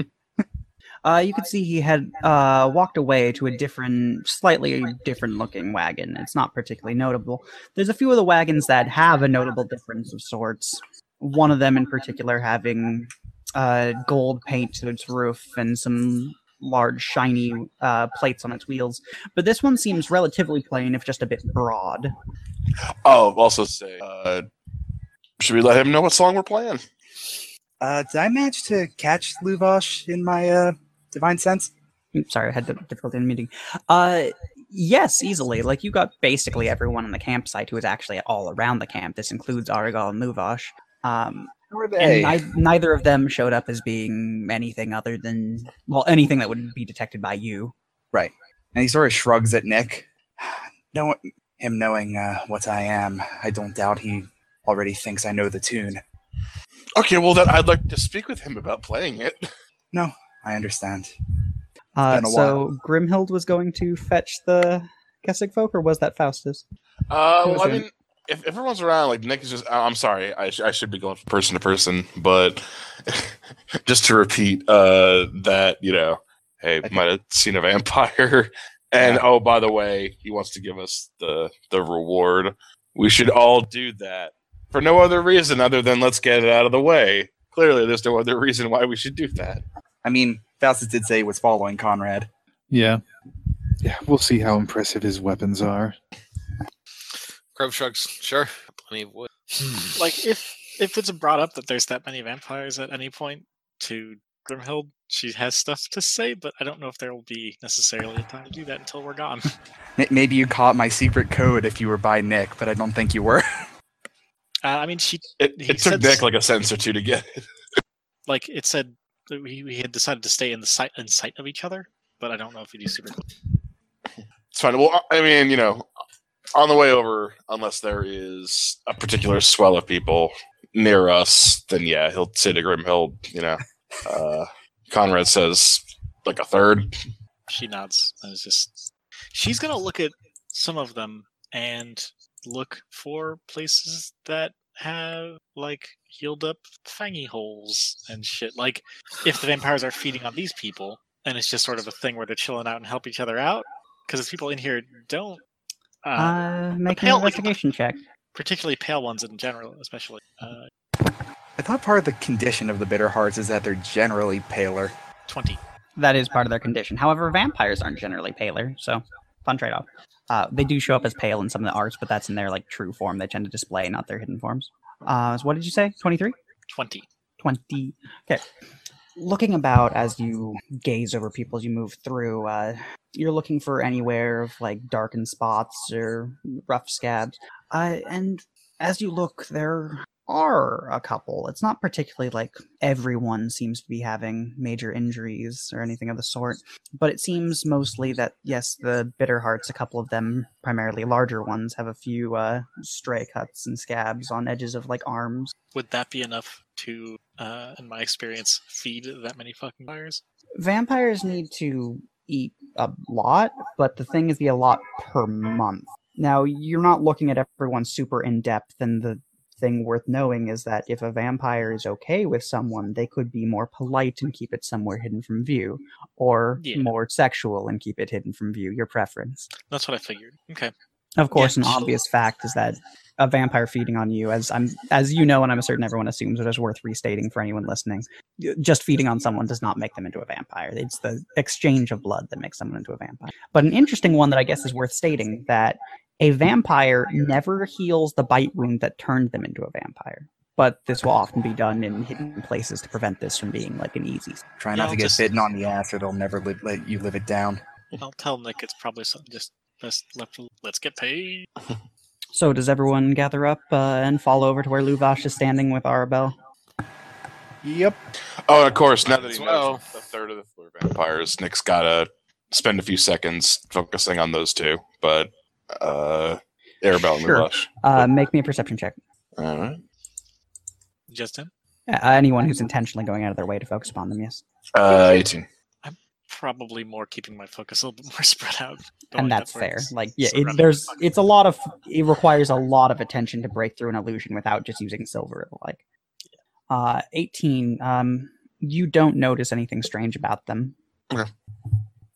Uh, you could see he had uh, walked away to a different, slightly different looking wagon. It's not particularly notable. There's a few of the wagons that have a notable difference of sorts. One of them in particular having uh, gold paint to its roof and some large shiny uh, plates on its wheels. But this one seems relatively plain, if just a bit broad. Oh, also say, uh, should we let him know what song we're playing? Uh, did I manage to catch Luvash in my uh, divine sense? Oops, Sorry, I had the difficulty in meeting. Uh, yes, easily. Like you got basically everyone on the campsite who is actually all around the camp. This includes Arrigal and Luvash. Um, Who are and ni- neither of them showed up as being anything other than well, anything that would be detected by you. Right. And he sort of shrugs at Nick. No, him knowing uh, what I am, I don't doubt he already thinks I know the tune. Okay, well then I'd like to speak with him about playing it. No, I understand. Uh, been a so Grimhild was going to fetch the Kessig folk, or was that Faustus? Uh, well, I mean, if everyone's around, like Nick is just. I'm sorry, I, sh- I should be going from person to person, but just to repeat, uh, that you know, hey, Okay. might have seen a vampire, and Yeah. oh, by the way, he wants to give us the the reward. We should all do that for no other reason other than let's get it out of the way. Clearly, there's no other reason why we should do that. I mean, Faustus did say he was following Conrad. Yeah. Yeah, we'll see how impressive his weapons are. Crow shrugs. Sure. Plenty of wood. Like if if it's brought up that there's that many vampires at any point to Grimhild, she has stuff to say, but I don't know if there will be necessarily a time to do that until we're gone. M- Maybe you caught my secret code if you were by Nick, but I don't think you were. Uh, I mean, she It, it took said- Nick like a sentence or two to get it. like it said that we, we had decided to stay in the sight in sight of each other, but I don't know if we do super. It's fine. Well, I mean, you know, on the way over, unless there is a particular swell of people near us, then yeah, he'll say to Grim, he'll, you know, uh, Conrad says like a third. She nods and just. She's gonna look at some of them and look for places that have like healed up fangy holes and shit. Like if the vampires are feeding on these people, and it's just sort of a thing where they're chilling out and help each other out. Because if people in here don't, uh, Uh, make an pale- like- check. particularly pale ones in general, especially. Uh, I thought part of the condition of the bitter hearts is that they're generally paler. Twenty. That is part of their condition. However, vampires aren't generally paler, so fun trade-off. Uh, they do show up as pale in some of the arts, but that's in their like true form. They tend to display, not their hidden forms. Uh, so what did you say? Twenty-three. 20. 20 okay looking about as you gaze over people as you move through uh, you're looking for anywhere of like darkened spots or rough scabs. Uh, and as you look there are a couple. It's not particularly like everyone seems to be having major injuries or anything of the sort but it seems mostly that yes the bitter hearts a couple of them primarily larger ones have a few uh, stray cuts and scabs on edges of like arms. Would that be enough to, uh, in my experience, feed that many fucking fires? vampires need to eat a lot, but the thing is be a lot per month. Now, you're not looking at everyone super in depth, and the thing worth knowing is that if a vampire is okay with someone, they could be more polite and keep it somewhere hidden from view, or Yeah. more sexual and keep it hidden from view, your preference. That's what I figured. Okay. Of course, an obvious fact is that a vampire feeding on you, as I'm, as you know, and I'm certain everyone assumes, it is worth restating for anyone listening. Just feeding on someone does not make them into a vampire. It's the exchange of blood that makes someone into a vampire. But an interesting one that I guess is worth stating that a vampire never heals the bite wound that turned them into a vampire. But this will often be done in hidden places to prevent this from being like an easy. Try not I'll to get just- bitten on the ass, or they'll never li- let you live it down. I'll tell Nick it's probably something just best left. Let's get paid. So does everyone gather up uh, and fall over to where Luvash is standing with Arabelle? Yep. Oh, and of course, now that As he well. knows a third of the floor vampires, Nick's gotta spend a few seconds focusing on those two. But uh Arabelle and Sure. Lush. Uh, make me a perception check. All right. Just him. Uh, anyone who's intentionally going out of their way to focus upon them, yes. Uh, 18. Probably more keeping my focus a little bit more spread out. and that's fair. Like, yeah, it, there's it's a lot of it requires a lot of attention to break through an illusion without just using silver. Like, uh, eighteen. Um, you don't notice anything strange about them. Okay.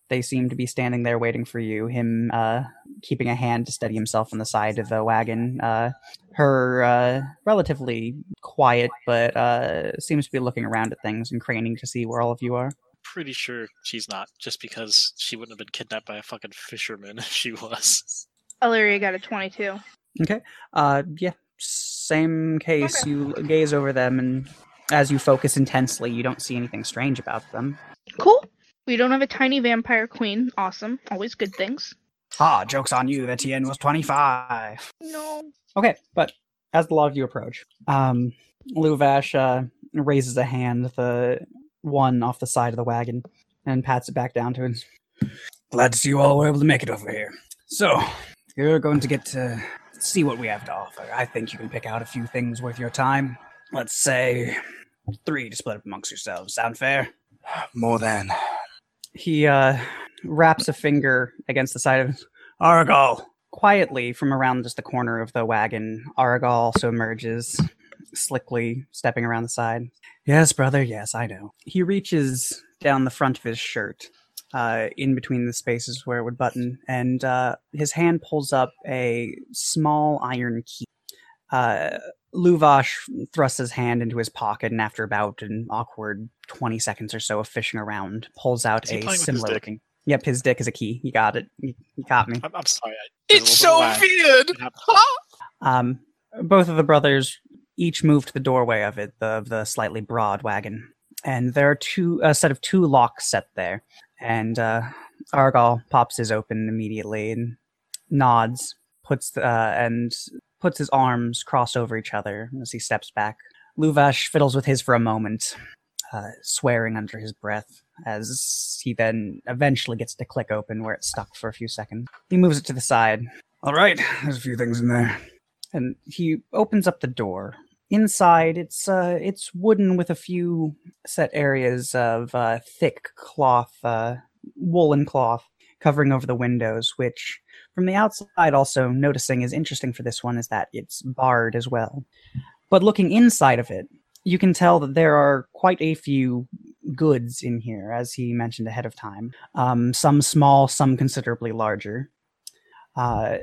They seem to be standing there waiting for you. Him, uh, keeping a hand to steady himself on the side of the wagon. Uh, her, uh, relatively quiet, but uh, seems to be looking around at things and craning to see where all of you are. Pretty sure she's not, just because she wouldn't have been kidnapped by a fucking fisherman if she was. Illyria got a 22. Okay. Uh, yeah, same case. You gaze over them, and as you focus intensely, you don't see anything strange about them. Cool. We don't have a tiny vampire queen. Awesome. Always good things. Ah, joke's on you. That Tien was 25. No. Okay, but as the lot of you approach, um, Luvash uh, raises a hand, the one off the side of the wagon, and pats it back down to it. Glad to see you all were able to make it over here. So, you're going to get to see what we have to offer. I think you can pick out a few things worth your time. Let's say three to split up amongst yourselves. Sound fair? More than. he uh, wraps a finger against the side of Argal. Quietly from around just the corner of the wagon, Argal also emerges, slickly stepping around the side. Yes, brother, yes, I know. He reaches down the front of his shirt, uh, in between the spaces where it would button, and uh, his hand pulls up a small iron key. Uh, Luvash thrusts his hand into his pocket, and after about an awkward 20 seconds or so of fishing around, pulls out a playing with his similar looking. Yep, his dick is a key. You got it. You, you caught me. I'm, I'm sorry. I, It's there's a little so weird. It happened. Um, both of the brothers each move to the doorway of it, the of the slightly broad wagon, and there are two a set of two locks set there. And uh, Argal pops his open immediately and nods, puts uh, and puts his arms crossed over each other as he steps back. Luvash fiddles with his for a moment, uh, swearing under his breath as he then eventually gets to click open where it's stuck for a few seconds. He moves it to the side. All right, there's a few things in there and he opens up the door. Inside, it's uh, it's wooden with a few set areas of uh, thick cloth, uh, woolen cloth covering over the windows. Which, from the outside, also noticing is interesting for this one is that it's barred as well. But looking inside of it, you can tell that there are quite a few goods in here, as he mentioned ahead of time. Um, some small, some considerably larger. Uh,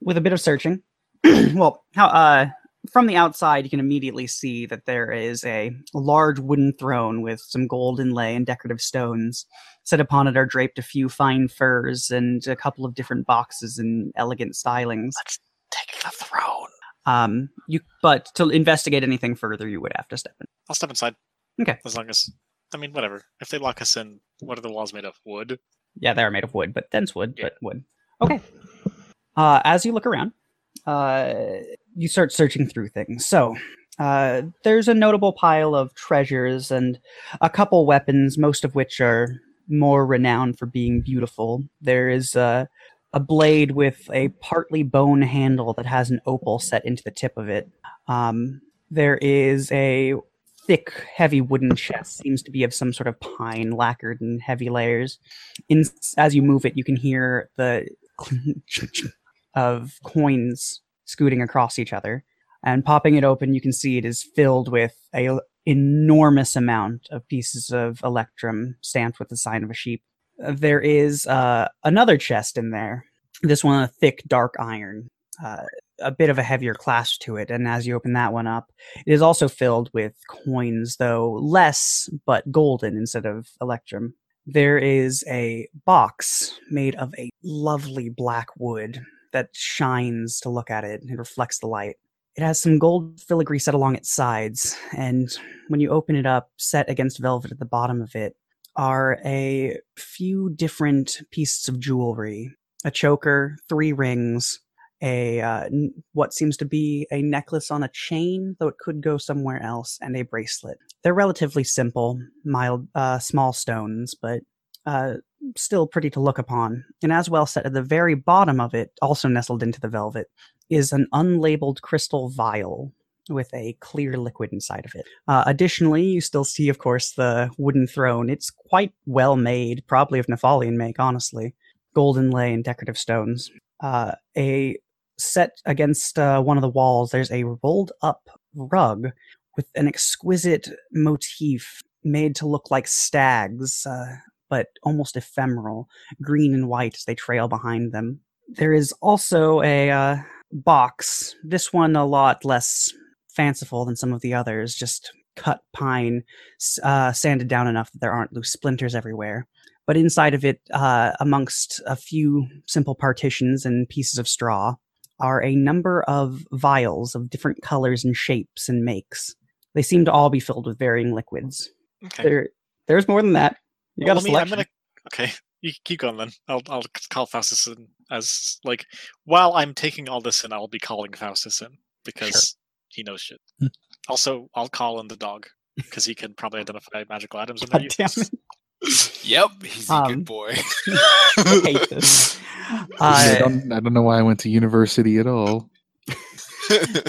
with a bit of searching, well, how uh from the outside you can immediately see that there is a large wooden throne with some gold inlay and decorative stones. Set upon it are draped a few fine furs and a couple of different boxes and elegant stylings. Let's take the throne. Um, you but to investigate anything further, you would have to step in. I'll step inside. Okay. As long as, I mean, whatever. If they lock us in, what are the walls made of? Wood. Yeah, they are made of wood, but dense wood, Yeah. but wood. Okay. Uh, as you look around, uh, you start searching through things. So, uh, there's a notable pile of treasures and a couple weapons, most of which are more renowned for being beautiful. There is uh, a blade with a partly bone handle that has an opal set into the tip of it. Um, there is a thick, heavy wooden chest, seems to be of some sort of pine, lacquered in heavy layers. In, as you move it, you can hear the of coins scooting across each other. And popping it open, you can see it is filled with a enormous amount of pieces of electrum stamped with the sign of a sheep. Uh, There is uh, another chest in there This one, a thick, dark iron, uh, a bit of a heavier clasp to it. And as you open that one up, it is also filled with coins, though less, but golden instead of electrum. There is a box made of a lovely black wood that shines to look at it. It reflects the light. It has some gold filigree set along its sides, and when you open it up, set against velvet at the bottom of it, are a few different pieces of jewelry a choker, three rings, a uh, what seems to be a necklace on a chain, though it could go somewhere else, and a bracelet. They're relatively simple, mild, uh, small stones, but uh, still pretty to look upon. And as well set at the very bottom of it, also nestled into the velvet, is an unlabeled crystal vial with a clear liquid inside of it. Uh, additionally, you still see, of course, the wooden throne. It's quite well made, probably of Nephalian make, honestly. Golden lay and decorative stones. Uh, a set against uh, one of the walls, there's a rolled up rug with an exquisite motif made to look like stags, uh, but almost ephemeral, green and white as they trail behind them. There is also a uh, box, this one a lot less fanciful than some of the others, just cut pine, uh, sanded down enough that there aren't loose splinters everywhere. But inside of it, uh, amongst a few simple partitions and pieces of straw, are a number of vials of different colors and shapes and makes. They seem to all be filled with varying liquids. Okay. There, there's more than that. You Well, got a let me- I'm gonna. Okay, you keep going then. I'll I'll call Faustus in as like while I'm taking all this in, I'll be calling Faustus in because he knows shit. Hmm. also, I'll call in the dog because he can probably identify magical items. when they're God damn it. Yep, he's a Um, good boy. I hate this. I, Uh, don't, I don't know why I went to university at all.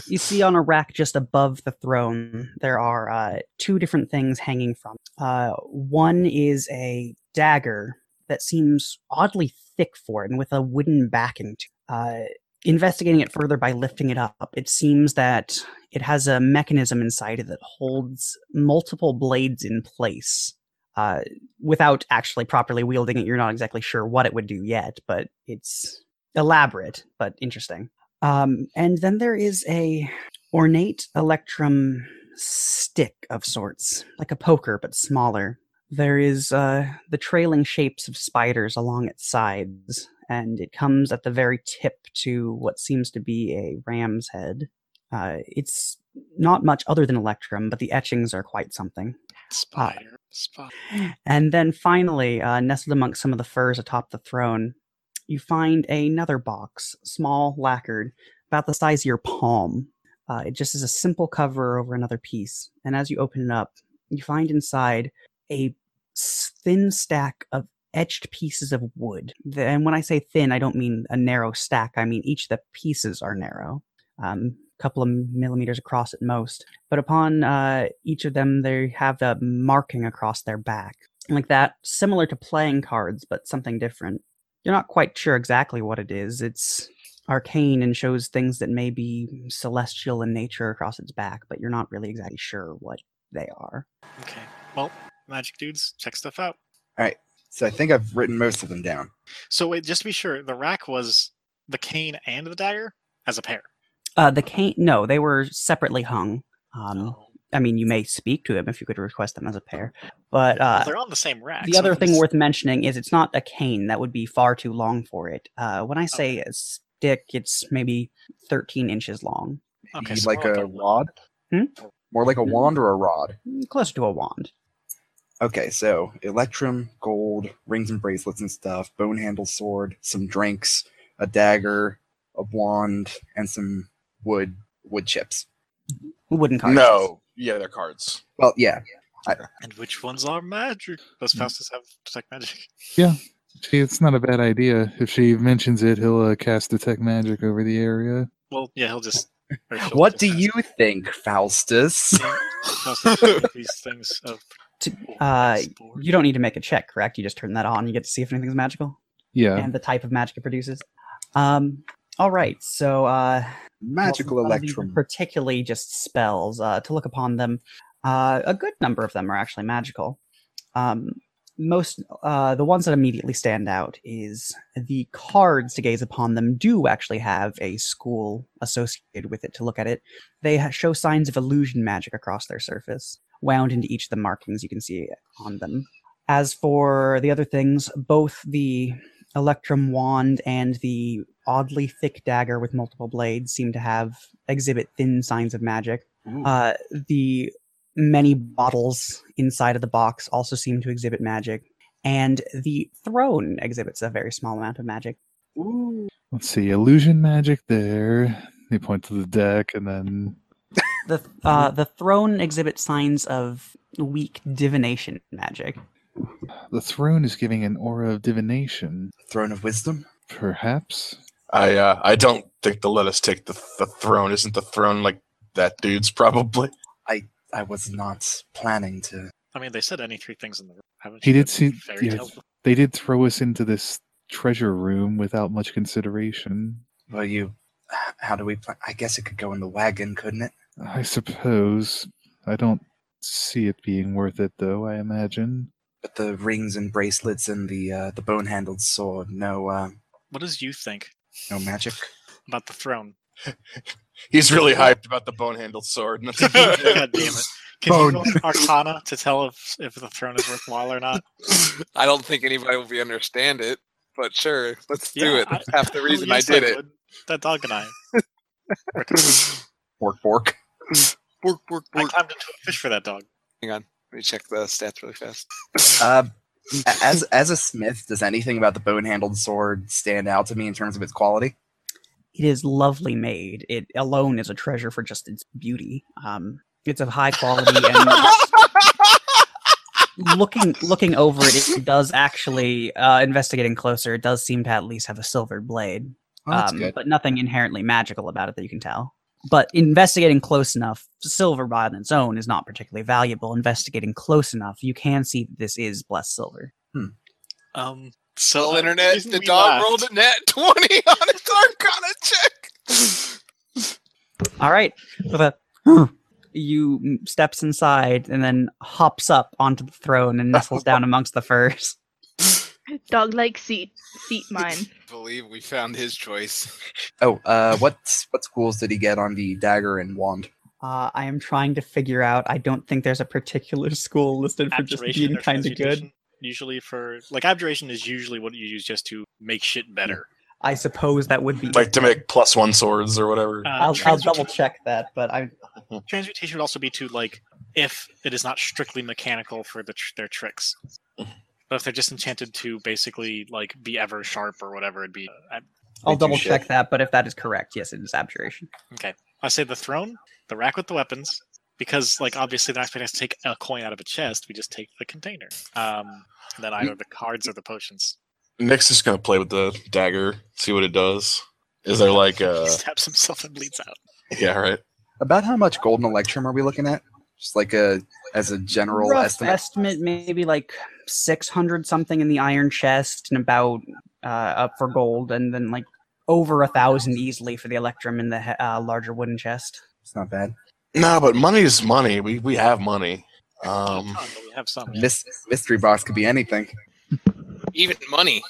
You see on a rack just above the throne, there are uh, two different things hanging from. Uh, one is a dagger that seems oddly thick for it and with a wooden backing. Uh, investigating it further by lifting it up, it seems that it has a mechanism inside it that holds multiple blades in place. Uh, without actually properly wielding it, you're not exactly sure what it would do yet, but it's elaborate but interesting. Um, and then there is a ornate electrum stick of sorts, like a poker but smaller. There is uh, the trailing shapes of spiders along its sides, and it comes at the very tip to what seems to be a ram's head. Uh, it's not much other than electrum, but the etchings are quite something. Spider, spider. And then finally, uh, nestled amongst some of the furs atop the throne, you find another box, small, lacquered, about the size of your palm. Uh, it just is a simple cover over another piece. And as you open it up, you find inside a thin stack of etched pieces of wood. And when I say thin, I don't mean a narrow stack. I mean each of the pieces are narrow, um, a couple of millimeters across at most. But upon uh, each of them, they have a marking across their back, like that, similar to playing cards, but something different. You're not quite sure exactly what it is. It's arcane and shows things that may be celestial in nature across its back, but you're not really exactly sure what they are. Okay. Well, magic dudes, check stuff out. All right. So I think I've written most of them down. So wait, just to be sure, the rack was the cane and the dagger as a pair. Uh, the cane, no, they were separately hung. Um, Oh. I mean, you may speak to them if you could request them as a pair, but Well, uh, they're on the same rack. the so other thing worth mentioning is it's not a cane. That would be far too long for it. Uh, when I say a stick, it's maybe 13 inches long, Okay, so like a wand. rod? Hmm? More like a wand or a rod? Mm, closer to a wand. Okay, so electrum, gold, rings and bracelets and stuff, bone handle sword, some drinks, a dagger, a wand, and some wood wood chips. Wooden cards. no, yeah, they're cards. Well, yeah. And which ones are magic? Does Mm. Faustus have detect magic? Yeah. See, it's not a bad idea. If she mentions it, he'll uh, cast detect magic over the area. Well, yeah, he'll just. What do ask. you think, Faustus? Faustus, what are these things of uh. You don't need to make a check, correct? You just turn that on. You get to see if anything's magical Yeah. and the type of magic it produces. Um, all right. So, uh, Magical well, some of these are electrum. particularly just spells. Uh, to look upon them, uh, a good number of them are actually magical. Um, most uh, the ones that immediately stand out is the cards to gaze upon them do actually have a school associated with it to look at it they show signs of illusion magic across their surface wound into each of the markings you can see on them as for the other things both the electrum wand and the oddly thick dagger with multiple blades seem to have exhibit thin signs of magic uh, the many bottles inside of the box also seem to exhibit magic, and the throne exhibits a very small amount of magic. Let's see, illusion magic there. They point to the deck, and then The uh, the throne exhibits signs of weak divination magic. the throne is giving an aura of divination. Throne of Wisdom. Perhaps. I uh, I don't think they'll let us take the the throne. Isn't the throne like that dude's probably? I I was not planning to. I mean, they said any three things in the room. Haven't He you did see- fairy yeah. They did throw us into this treasure room without much consideration. Well, you. How do we? Plan? I guess it could go in the wagon, couldn't it? I suppose. I don't see it being worth it, though. I imagine. But the rings and bracelets and the uh, the bone handled sword. No, uh, What does you think no magic. about the throne? He's really hyped about the bone handled sword. God damn it! Can Bone. you roll Arcana to tell if if the throne is worthwhile or not? I don't think anybody will be understand it, but sure, let's do Yeah, it. I- half the reason I Yes, did it. That dog and I. Bork bork. Bork, bork, I climbed into a fish for that dog. Hang on, let me check the stats really fast. Uh, a- as as a smith, does anything about the bone handled sword stand out to me in terms of its quality? It is lovely made. It alone is a treasure for just its beauty. Um, it's of high quality, and looking looking over it, it does actually uh, investigating closer. It does seem to at least have a silvered blade. Oh, um, but nothing inherently magical about it that you can tell. But investigating close enough, silver by on its own is not particularly valuable. Investigating close enough, you can see that this is blessed silver. Um. So Well, internet, the dog laughed- rolled a net 20 on his Arcana check. All right, with a you steps inside and then hops up onto the throne and nestles down amongst the furs. Dog like seat. Seat mine. believe we found his choice. Oh, uh, what what schools did he get on the dagger and wand? Uh, I am trying to figure out. I don't think there's a particular school listed for just abjuration being or kind of good. transmutation, Usually for like abjuration is usually what you use just to make shit better. I suppose that would be like to make plus one swords or whatever. Uh, I'll, I'll transmuta- double check that, but I Transmutation would also be to like if it is not strictly mechanical for the tr- their tricks. But if they're just enchanted to basically like be ever sharp or whatever, it'd be. Uh, I'll double check that. But if that is correct, yes, it is abjuration. okay, I say the throne, the rack with the weapons, because like obviously they're not expecting us to take a coin out of a chest. We just take the container. Um, and then either the cards or the potions. Nick's just gonna play with the dagger, see what it does. Is there like he a stabs himself and bleeds out. yeah right? About how much golden electrum are we looking at? Just like a as a general Rough estimate. estimate, maybe like six hundred something in the iron chest, and about uh, up for gold, and then like over a thousand easily for the electrum in the uh, larger wooden chest. It's not bad. No, but money is money. We we have money. Um, Not a ton, but we have some. This mystery box could be anything. Even money.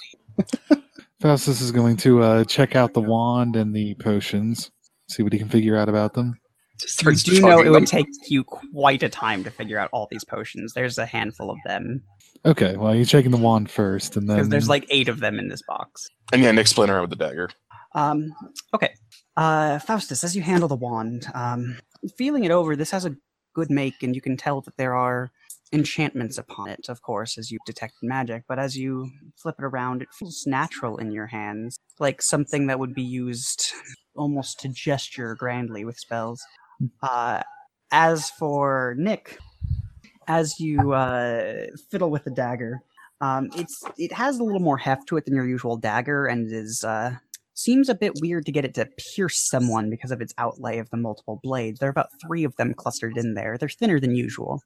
Faustus is going to uh, check out the wand and the potions, see what he can figure out about them. Just You do know chugging it would take you quite a time to figure out all these potions. There's a handful of them Okay, well, you're checking the wand first, and then because there's like eight of them in this box. and yeah, Nick's playing around with the dagger. Um, okay. Uh, Faustus, as you handle the wand, um, feeling it over, this has a good make, and you can tell that there are enchantments upon it, of course, as you detect magic. But as you flip it around, it feels natural in your hands, like something that would be used almost to gesture grandly with spells. Uh, as for Nick, as you uh, fiddle with the dagger, um, it's it has a little more heft to it than your usual dagger, and is uh, seems a bit weird to get it to pierce someone because of its outlay of the multiple blades. There are about three of them clustered in there. They're thinner than usual,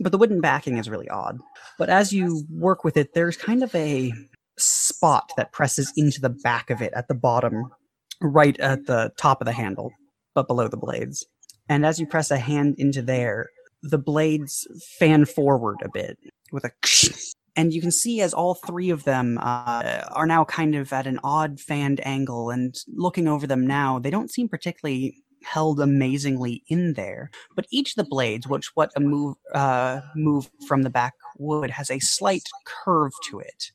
but the wooden backing is really odd. But as you work with it, there's kind of a spot that presses into the back of it at the bottom, right at the top of the handle, but below the blades. And as you press a hand into there, the blades fan forward a bit with a and you can see as all three of them uh, are now kind of at an odd fanned angle, and looking over them now, they don't seem particularly held amazingly in there. But each of the blades, which what a move uh, move from the back would, has a slight curve to it,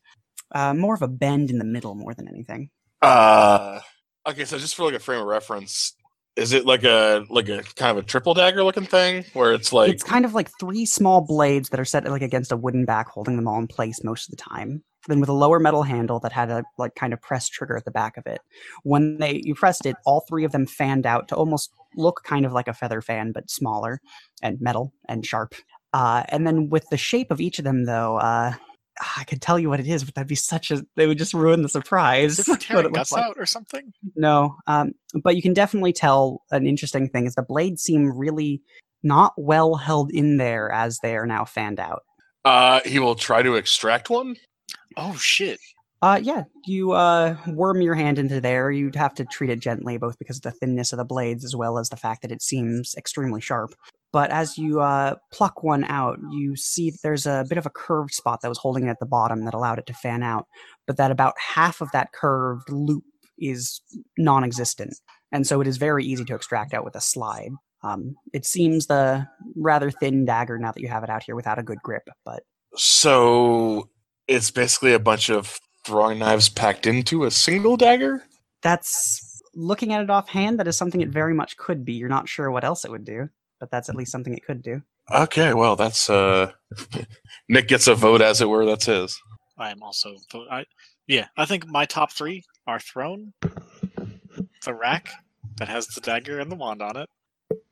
uh, more of a bend in the middle more than anything. Uh, okay, so just for like a frame of reference, is it like a like a kind of a triple dagger looking thing where it's like it's kind of like three small blades that are set like against a wooden back, holding them all in place most of the time. Then with a lower metal handle that had a like kind of press trigger at the back of it. When they you pressed it, all three of them fanned out to almost look kind of like a feather fan, but smaller and metal and sharp. Uh, and then with the shape of each of them, though, uh, I can tell you what it is, but that'd be such a they would just ruin the surprise. Is it for what it looks guts like. out or something? No, um, but you can definitely tell an interesting thing is the blades seem really not well held in there as they are now fanned out. uh he will try to extract one? Oh shit! Uh, yeah, you uh, worm your hand into there. You'd have to treat it gently, both because of the thinness of the blades as well as the fact that it seems extremely sharp. But as you uh, pluck one out, you see that there's a bit of a curved spot that was holding it at the bottom that allowed it to fan out, but that about half of that curved loop is non existent. And so it is very easy to extract out with a slide. Um, it seems the rather thin dagger now that you have it out here without a good grip, but So it's basically a bunch of throwing knives packed into a single dagger? that's looking at it offhand that is something it very much could be you're not sure what else it would do but that's at least something it could do Okay, well that's uh Nick gets a vote as it were, that's his. I am also. I yeah. I think my top three are throne, the rack that has the dagger and the wand on it,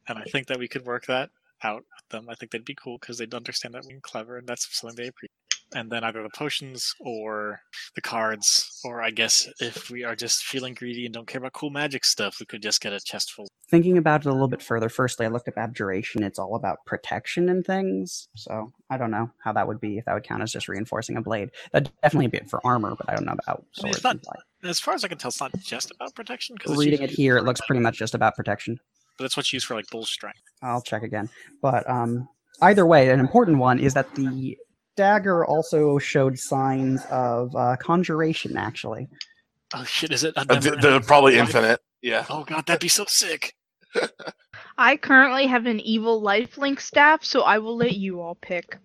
and I think that we could work that out with them. I think they'd be cool because they'd understand that we're clever, and that's something they appreciate. And then either the potions or the cards, or I guess if we are just feeling greedy and don't care about cool magic stuff, we could just get a chest full. thinking about it a little bit further firstly i looked up abjuration it's all about protection and things so i don't know how that would be if that would count as just reinforcing a blade that'd definitely be it for armor but i don't know about I mean, swords it's not- As far as I can tell, it's not just about protection because reading it here it looks pretty much just about protection But it's what's used for like bull strength. I'll check again. But um, either way, an important one is that the dagger also showed signs of uh, conjuration. Actually, Oh shit! Is it? I've Uh, never th- they're probably life- infinite. Yeah. Oh god, that'd be so sick. I currently have an evil lifelink staff, so I will let you all pick.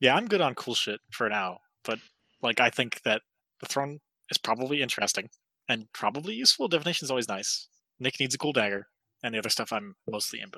Yeah, I'm good on cool shit for now, but like I think that the throne is probably interesting and probably useful. Divination is always nice. Nick needs a cool dagger, and the other stuff I'm mostly imp.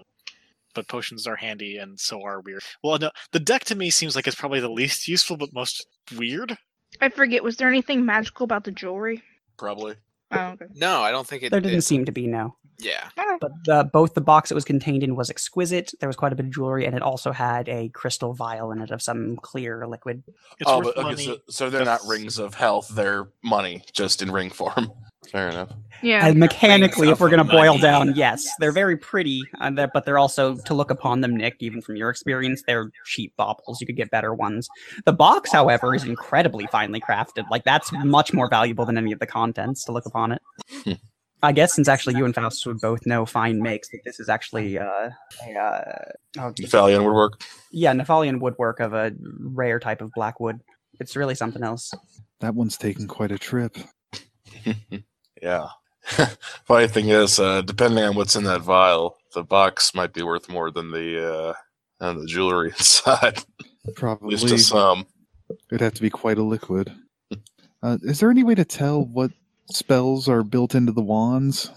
But potions are handy, and so are weird. Well, no, the deck to me seems like it's probably the least useful, but most weird. I forget, was there anything magical about the jewelry? Probably. Oh, okay. No, I don't think it. there didn't it- seem to be no. yeah. But the, both the box it was contained in was exquisite. There was quite a bit of jewelry, and it also had a crystal vial in it of some clear liquid. It's oh, but okay, so, so they're not rings of health, they're money, just in ring form. Fair enough. Yeah. And mechanically, if we're going to boil down, yes, they're very pretty, uh, they're- but they're also to look upon them, Nick. Even from your experience, they're cheap baubles. You could get better ones. The box, however, is incredibly finely crafted. Like that's much more valuable than any of the contents to look upon it. I guess since actually you and Faust would both know fine makes that this is actually uh, a uh, oh, geez. Nephalian woodwork. yeah, Nephalian woodwork of a rare type of black wood. It's really something else. That one's taken quite a trip. yeah. Funny thing is, uh, depending on what's in that vial, the box might be worth more than the uh, than the jewelry inside. At Probably least to some. it'd have to be quite a liquid. Uh, is there any way to tell what spells are built into the wands?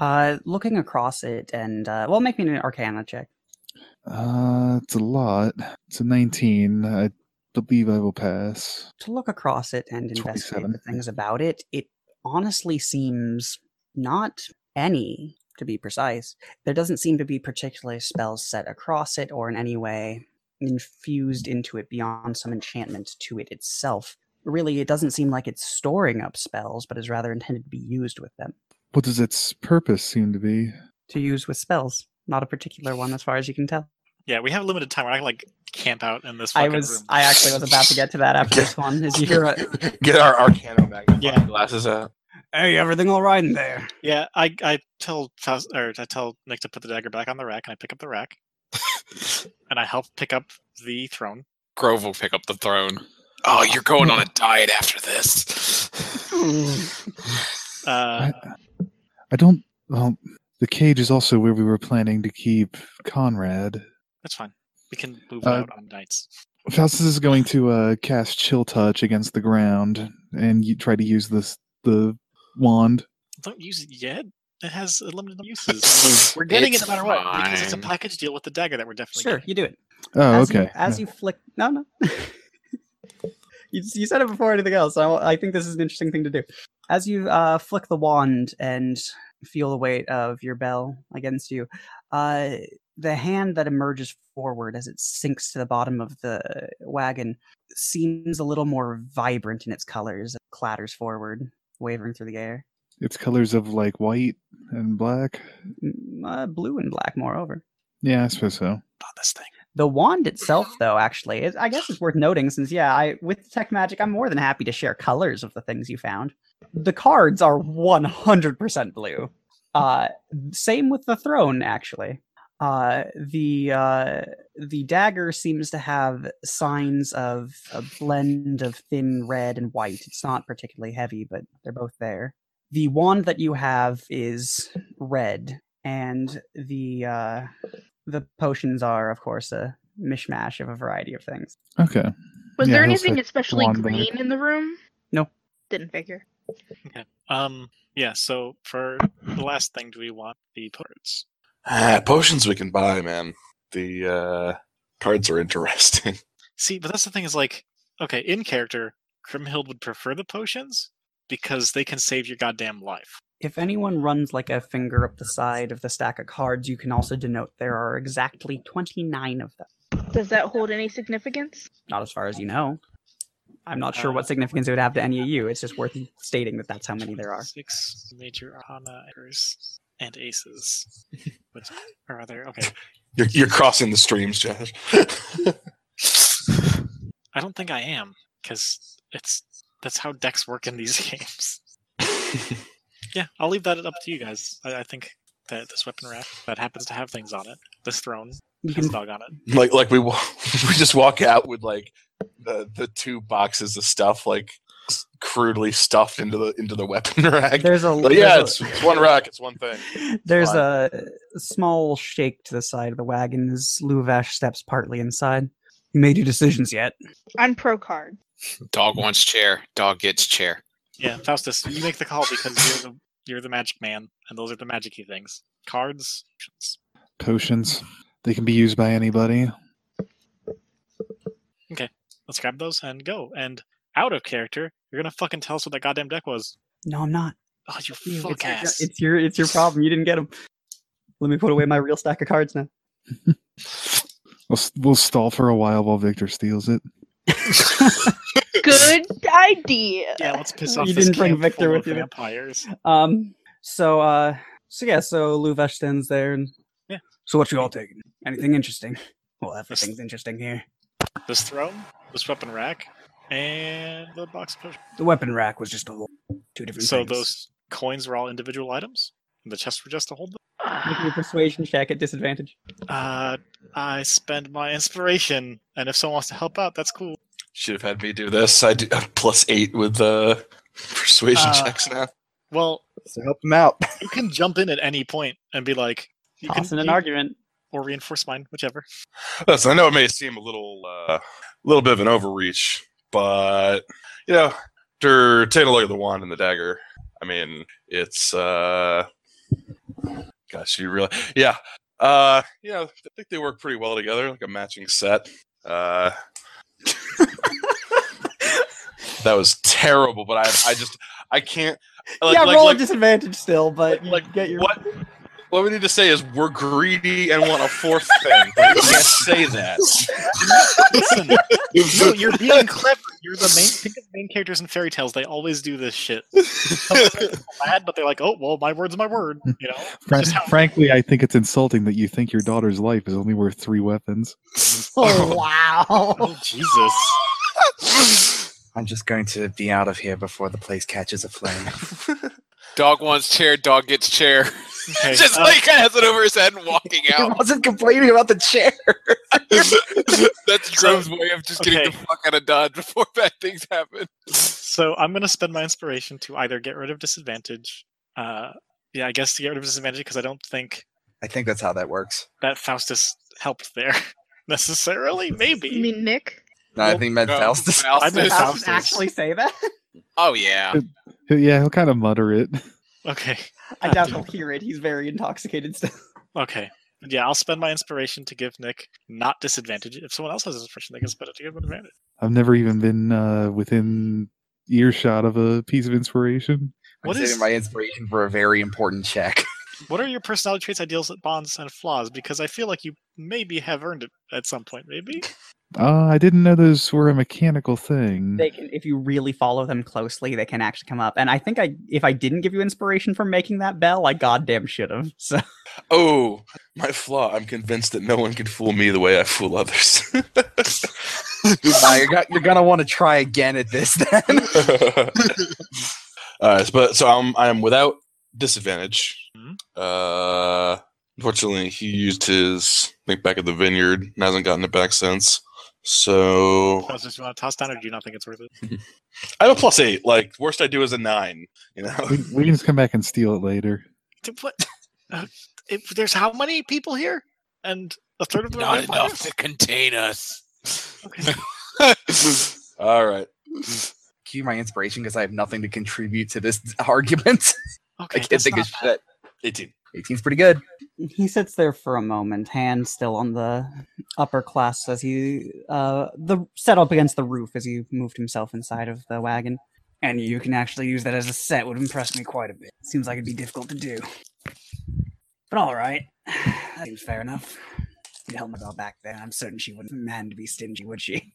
Uh, looking across it, and uh, well, make me an Arcana check. Uh, it's a lot. It's a 19. I believe I will pass. to look across it and investigate 27. the things about it, it honestly seems not any, to be precise. There doesn't seem to be particular spells set across it or in any way infused into it beyond some enchantment to it itself. Really, it doesn't seem like it's storing up spells, but is rather intended to be used with them. What does its purpose seem to be? To use with spells, not a particular one as far as you can tell. Yeah, we have limited time. We're not gonna like camp out in this. I fucking was, room. I actually was about to get to that after this one. Is you hear a, Get our Arcana magnifying Yeah. glasses out. hey, everything all right in there? Yeah, I I tell Faust, or I tell Nick to put the dagger back on the rack, and I pick up the rack, and I help pick up the throne. Grove will pick up the throne. Oh, you're going on a diet after this. Uh, I, I don't. Well, the cage is also where we were planning to keep Conrad. That's fine. We can move Uh, out on nights. Faustus is going to uh, cast Chill Touch against the ground and you try to use this the wand. Don't use it yet. It has a limited uses. We're getting It's it no matter what because it's a package deal with the dagger that we're definitely Sure, getting. you do it. Oh, as okay. You, as you flick, no, no. you, you said it before anything else. So I think this is an interesting thing to do. As you uh, flick the wand and feel the weight of your bell against you, uh, the hand that emerges forward as it sinks to the bottom of the wagon seems a little more vibrant in its colors. It clatters forward, wavering through the air. It's colors of like white and black. Mm, Uh, blue and black, moreover. Yeah, I suppose so. About this thing. The wand itself, though, actually, is, I guess it's worth noting since, yeah, I with tech magic, I'm more than happy to share colors of the things you found. The cards are 100% blue. Uh, same with the throne, actually. Uh, the uh, the dagger seems to have signs of a blend of thin red and white. It's not particularly heavy, but they're both there. The wand that you have is red, and the uh, the potions are, of course, a mishmash of a variety of things. Okay. Was Yeah, there anything set especially wand back. green in the room? No. Didn't figure. Yeah. Um. Yeah. So for the last thing, do we want the cards? Ah, potions we can buy, man. The uh, cards are interesting. See, but that's the thing is like, okay, in character, Grimhild would prefer the potions because they can save your goddamn life. If anyone runs like a finger up the side of the stack of cards, you can also denote there are exactly 29 of them. Does that hold any significance? Not as far as you know. I'm not sure Uh, what significance it would have to any of you. It's just worth stating that that's how many there are. Six major arcana errors and aces. Which are there? Okay. You're, you're crossing the streams, Josh. I don't think I am because it's that's how decks work in these games. Yeah, I'll leave that up to you guys. I, I think that this weapon rack that happens to have things on it, this throne You has a can dog on it. like like we wa- we just walk out with like the the two boxes of stuff like s- crudely stuffed into the into the weapon rack. there's a But yeah, there's it's, it's one rack. It's one thing. a, there's fine. a small shake to the side of the wagon as Luvash steps partly inside. You made your decisions yet? I'm pro card. Dog wants chair. Dog gets chair. Yeah, Faustus, you make the call because you're the you're the magic man, and those are the magicy things. Cards. potions. Potions. They can be used by anybody. Okay, let's grab those and go. And out of character, you're gonna fucking tell us what that goddamn deck was. No, I'm not. Oh, you You, fuck it's, your, ass. it's your it's your problem. You didn't get them. Let me put away my real stack of cards now. We'll, we'll stall for a while while Victor steals it. Good idea. Yeah, let's piss You off. this didn't bring Victor with you then. Vampires. Um. So uh. So yeah. So Luvash stands there and. Yeah. So what you all taking? Anything interesting? Well, everything's interesting here. This throne, this weapon rack, and the box of. The weapon rack was just a whole two different things. So things. those coins were all individual items. And the chests were just to hold them. Make me a persuasion check at disadvantage. Uh, I spend my inspiration, and if someone wants to help out, that's cool. Should have had me do this. I do plus eight with uh, persuasion Uh, checks now. Well, So help them out. you can jump in at any point and be like, you Toss can in an you- argument. or reinforce mine, whichever. Listen, I know it may seem a little, uh, little bit of an overreach, but you know, after taking a look at the wand and the dagger, I mean, it's, uh, gosh, you really, yeah, uh, yeah, I think they work pretty well together, like a matching set. Uh, that was terrible, but I, I just, I can't. Like, yeah, like, roll like, a disadvantage still, but like get your. what? What we need to say is we're greedy and want a fourth thing. But we can't say that. Listen, no, you're being clever. You're the main. Think of main characters in fairy tales. They always do this shit. Sometimes bad, but they're like, "Oh, well, my word's my word." You know. Fran- how- frankly, I think it's insulting that you think your daughter's life is only worth three weapons. Oh, oh. wow! Oh Jesus! I'm just going to be out of here before the place catches a flame. Dog wants chair. Dog gets chair. Okay, just uh, like has it over his head and walking I out. wasn't complaining about the chair. That's Drove's way of just getting the fuck out of Dodge before bad things happen. So I'm gonna spend my inspiration to either get rid of disadvantage. Uh, yeah, I guess to get rid of disadvantage because I don't think I think that's how that works. that Faustus helped there necessarily. Maybe. You mean Nick? No, I think meant No, Faustus. I meant Faustus. Faustus. actually say that? Oh yeah. Yeah, he'll kind of mutter it. okay. I doubt he'll hear it. He's very intoxicated still. Okay. Yeah, I'll spend my inspiration to give Nick not disadvantage. If someone else has inspiration, they can spend it to give him advantage. I've never even been uh, within earshot of a piece of inspiration. I'm What saving is- my inspiration for a very important check. What are your personality traits, ideals, bonds, and flaws? Because I feel like you maybe have earned it at some point. Maybe. Uh, I didn't know those were a mechanical thing. They can, if you really follow them closely, they can actually come up. And I think I, if I didn't give you inspiration for making that bell, I goddamn should have. So Oh, my flaw. I'm convinced that no one can fool me the way I fool others. Nah, you're, go- you're gonna want to try again at this then. uh, but so I'm I'm without disadvantage. Mhm. Uh, unfortunately, he used his think back at the vineyard and hasn't gotten it back since. So so you want to toss down, or do you not think it's worth it? I have a plus eight. Like worst I do is a nine. You know. We, we can just come back and steal it later. What? Uh, if there's how many people here, and a third of them are Not enough vampires? to contain us. Okay. All right. Cue my inspiration because I have nothing to contribute to this argument. Okay, I can't think not of bad. shit. Eighteen. 18's pretty good. he sits there for a moment, hand still on the upper class as he uh the set up against the roof as he moved himself inside of the wagon. And you can actually use that as a set would impress me quite a bit. Seems like it'd be difficult to do. But all right, that seems fair enough. You'd help me about back then. I'm certain she wouldn't man to be stingy, would she?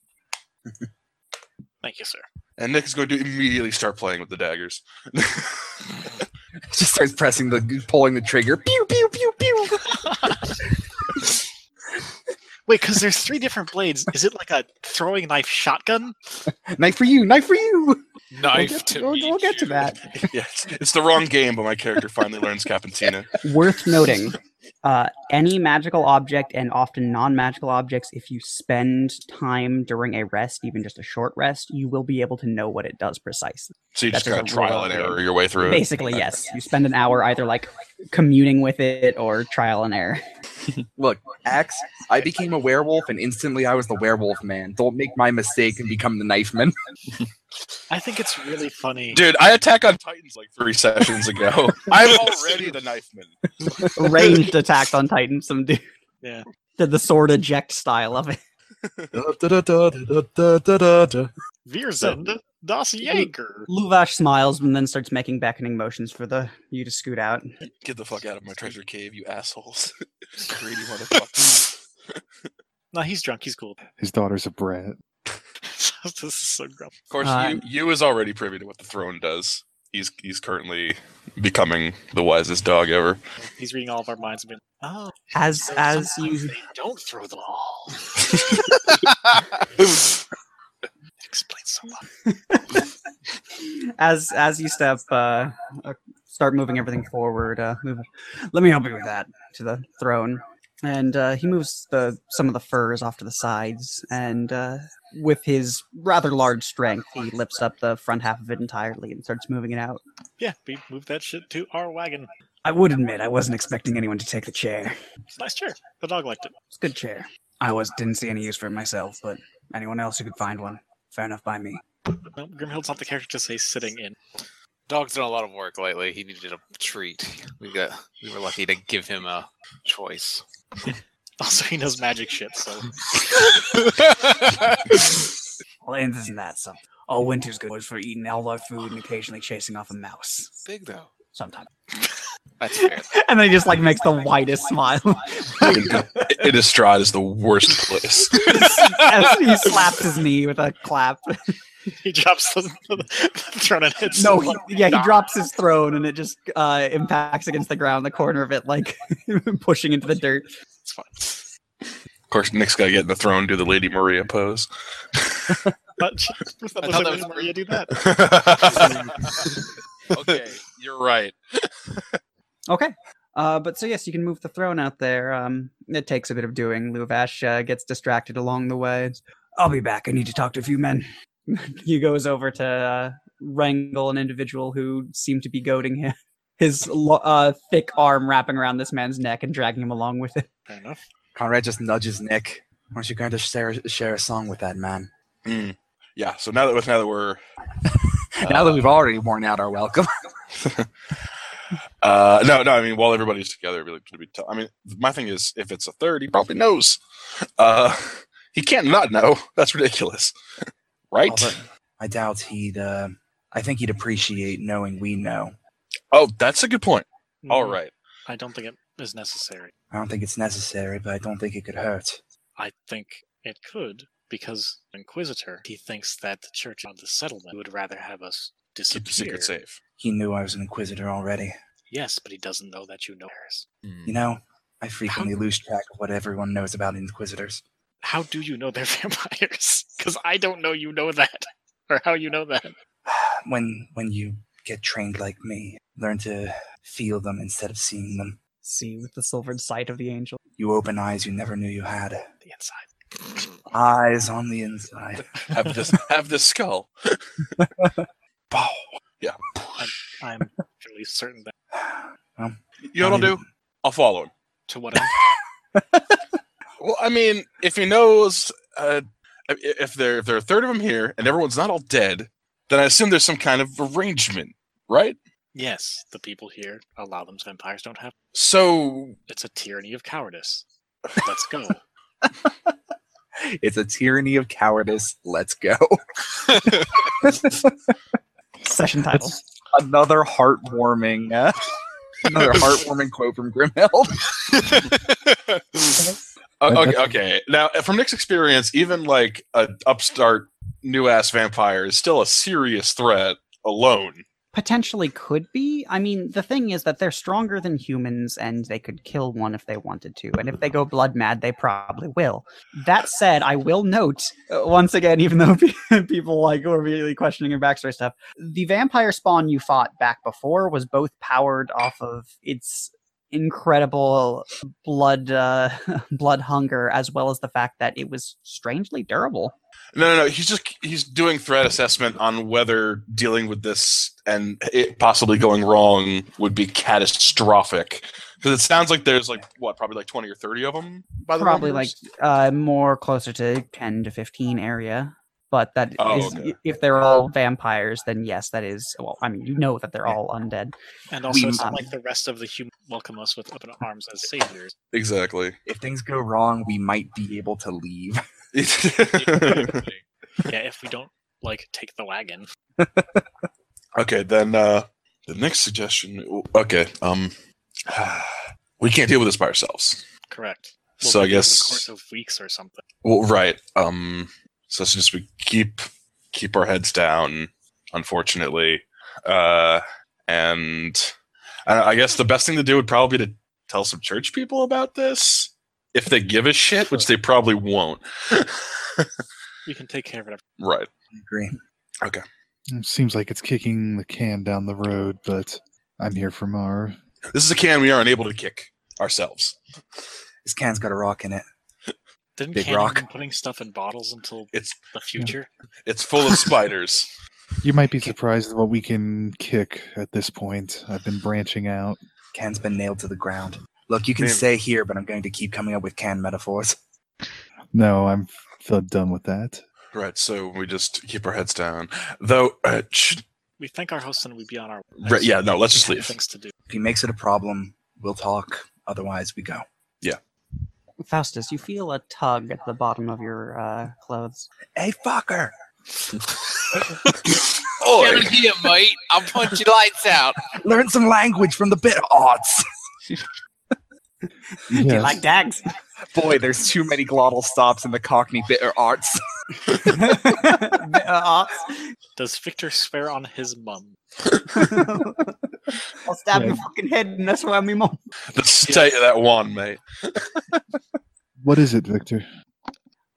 Thank you, sir. And Nick is going to immediately start playing with the daggers. Just starts pressing the, pulling the trigger. Pew pew pew pew. Wait, because there's three different blades. Is it like a throwing knife shotgun? knife for you. Knife for you. Knife we'll get, to we'll, meet we'll get to that. yes, it's the wrong game, but my character finally learns Capentina. Worth noting, uh, any magical object and often non-magical objects, if you spend time during a rest, even just a short rest, you will be able to know what it does precisely. So you just That's kind of trial and error game. your way through it. Basically, yes. You spend an hour either like communing with it or trial and error. Look, Axe, I became a werewolf and instantly I was the werewolf man. Don't make my mistake and become the knife man. I think it's really funny. Dude, I attack on Titans like three sessions ago. I'm already the knifeman. Ranged attack on Titan, some dude. Yeah. Did the sword eject style of it. Virzend Das Jaeger. Luvash smiles and then starts making beckoning motions for the you to scoot out. Get the fuck out of my treasure cave, you assholes. Greedy motherfuckers. No, he's drunk. He's cool. His daughter's a brat. this is so grumpy. Of course, Uh, you you is already privy to what the throne does. He's he's currently becoming the wisest dog ever. He's reading all of our minds and being, oh, As so as you they don't throw the ball. Explains so much. as as you step uh, uh start moving everything forward uh move let me help you with that to the throne and uh he moves the some of the furs off to the sides and uh with his rather large strength he lifts up the front half of it entirely and starts moving it out Yeah, we moved that shit to our wagon. i would admit i wasn't expecting anyone to take the chair It's a nice chair. The dog liked it. it's a good chair i was didn't see any use for it myself but anyone else who could find one fair enough by me No, Grimhild's not the character to say sitting in. Dog's done a lot of work lately. He needed a treat. We got we were lucky to give him a choice. Also, he knows magic shit, so. Well and isn't that something all winter's good for eating all our food and occasionally chasing off a mouse. Big though. Sometimes That's fair. and then he just like makes the widest smile Innistrad is the worst place. as he slaps his knee with a clap. he drops the, the throne and hits. No, he, yeah, he drops his throne and it just uh, impacts against the ground, the corner of it, like pushing into the dirt. It's fine. Of course, Nick's got to get in the throne, do the Lady Maria pose. But I that thought was that was- Maria do that. okay, you're right. Okay. Uh, but so yes, you can move the throne out there. Um, it takes a bit of doing. Luvash uh, gets distracted along the way. I'll be back. I need to talk to a few men. he goes over to uh, wrangle an individual who seemed to be goading him. His lo- uh, thick arm wrapping around this man's neck and dragging him along with it. Fair enough. Conrad just nudges Nick. Aren't you going to share share a song with that man? Mm. Yeah. So now that now that we're now that we've already worn out our welcome. uh no no I mean while everybody's together, it'd be, it'd t- I mean my thing is if it's a third, he probably knows. Uh, he can't not know. That's ridiculous, right? Although, I doubt he'd. Uh, I think he'd appreciate knowing we know. Oh, that's a good point. All Mm, right. I don't think it is necessary. I don't think it's necessary, but I don't think it could hurt. I think it could because Inquisitor, he thinks that the church on the settlement would rather have us disappear. Keep the secret safe. He knew I was an inquisitor already. Yes, but he doesn't know that you know ours. Mm. You know, I frequently lose track of what everyone knows about inquisitors. How do you know they're vampires? Because I don't know you know that, or how you know that. When when you get trained like me, learn to feel them instead of seeing them. See with the silvered sight of the angel. You open eyes you never knew you had. The inside. Eyes on the inside. Have this have this skull. Bow. I'm fairly certain that. You know what I'll do? I'll follow him. To what end? Well, I mean, if he knows, uh, if there if there are a third of them here and everyone's not all dead, then I assume there's some kind of arrangement, right? Yes, the people here allow them vampires don't have. So It's a tyranny of cowardice. Let's go. It's a tyranny of cowardice. Let's go. Session title. Another heartwarming, uh, another heartwarming quote from Grimhild. Okay, okay. Now, from Nick's experience, even like a upstart new ass vampire is still a serious threat alone. Potentially could be. I mean, the thing is that they're stronger than humans and they could kill one if they wanted to. And if they go blood mad, they probably will. That said, I will note, uh, once again, even though people like were really questioning your backstory stuff, the vampire spawn you fought back before was both powered off of its incredible blood uh, blood hunger as well as the fact that it was strangely durable. No, no, no. He's just he's doing threat assessment on whether dealing with this and it possibly going wrong would be catastrophic. Because it sounds like there's like what, probably like twenty or thirty of them. By the probably numbers? like uh more closer to 10 to 15 area but that is Oh, okay. if they're all vampires then yes that is well i mean you know that they're all undead And also, We- it's um, like the rest of the human welcome us with open arms as saviors. exactly. If things go wrong, we might be able to leave. Yeah, if we don't like take the wagon. okay, then uh the next suggestion. Okay, um, we can't deal with this by ourselves. Correct. So I maybe over guess- the course of weeks or something. Well, right. Um, so it's just we keep keep our heads down, unfortunately, uh, and I, I guess the best thing to do would probably be to tell some church people about this if they give a shit, which they probably won't. you can take care of it. right. I agree. Okay. It seems like it's kicking the can down the road, but I'm here for more. This is a can we are unable to kick ourselves. This can's got a rock in it. Didn't Big Canyon rock. putting stuff in bottles until It's the future? it's full of spiders. You might be surprised at what we can kick at this point. I've been branching out. Can's been nailed to the ground. Look, you can Man. stay here, but I'm going to keep coming up with can metaphors. No, I'm f- done with that. right. So we just keep our heads down. Though, uh, should, We thank our host and we be on our way. right, yeah, no, let's just leave. Things to do. If he makes it a problem, we'll talk. Otherwise, we go. Faustus you feel a tug at the bottom of your uh, clothes Hey, fucker! Oi! Get in here, mate. I'll punch your lights out. Learn some language from the bit arts. do you Yes. like dags Boy, there's too many glottal stops in the Cockney bitter arts. Uh, Does Victor swear on his mum? i'll stab Yeah. your fucking head and that's why me mom The state of that wand, mate. What is it, Victor?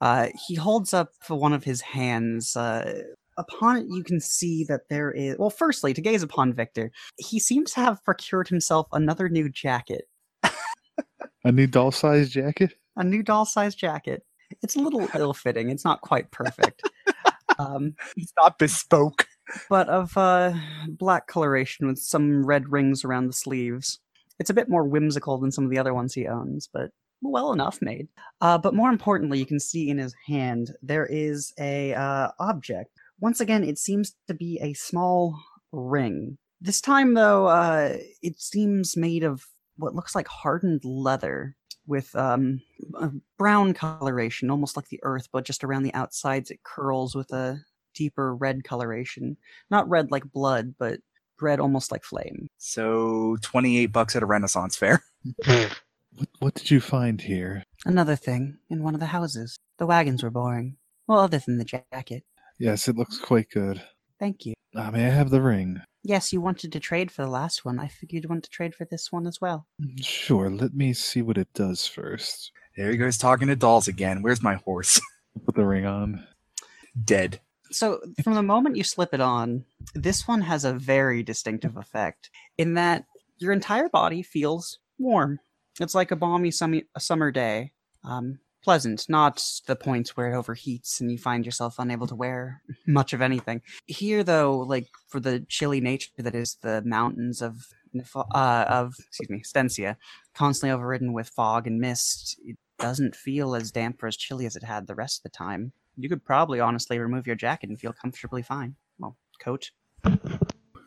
Uh, he holds up one of his hands. Uh, upon it, you can see that there is. Well, firstly, to gaze upon Victor, he seems to have procured himself another new jacket. A new doll sized jacket? a new doll sized jacket. It's a little ill fitting. It's not quite perfect. um, It's not bespoke. But of uh, black coloration with some red rings around the sleeves. It's a bit more whimsical than some of the other ones he owns, but well enough made. Uh, but more importantly, you can see in his hand there is a uh, object. Once again, it seems to be a small ring. This time, though, uh, it seems made of what looks like hardened leather with um, a brown coloration, almost like the earth, but just around the outsides it curls with a deeper red coloration. Not red like blood, but red almost like flame. So 28 bucks at a Renaissance fair. What, what did you find here? Another thing in one of the houses. The wagons were boring. Well, other than the jacket. Yes, it looks quite good. Thank you. Uh, may I have the ring? Yes, you wanted to trade for the last one. I figured you'd want to trade for this one as well. Sure, let me see what it does first. There he goes talking to dolls again. Where's my horse? Put the ring on. Dead. So, from the moment you slip it on, this one has a very distinctive effect in that your entire body feels warm. It's like a balmy summy, a summer day. Um, pleasant, not the points where it overheats and you find yourself unable to wear much of anything. Here, though, like for the chilly nature that is the mountains of uh, of excuse me, Stensia, constantly overridden with fog and mist, it doesn't feel as damp or as chilly as it had the rest of the time. You could probably honestly remove your jacket and feel comfortably fine. Well, coat.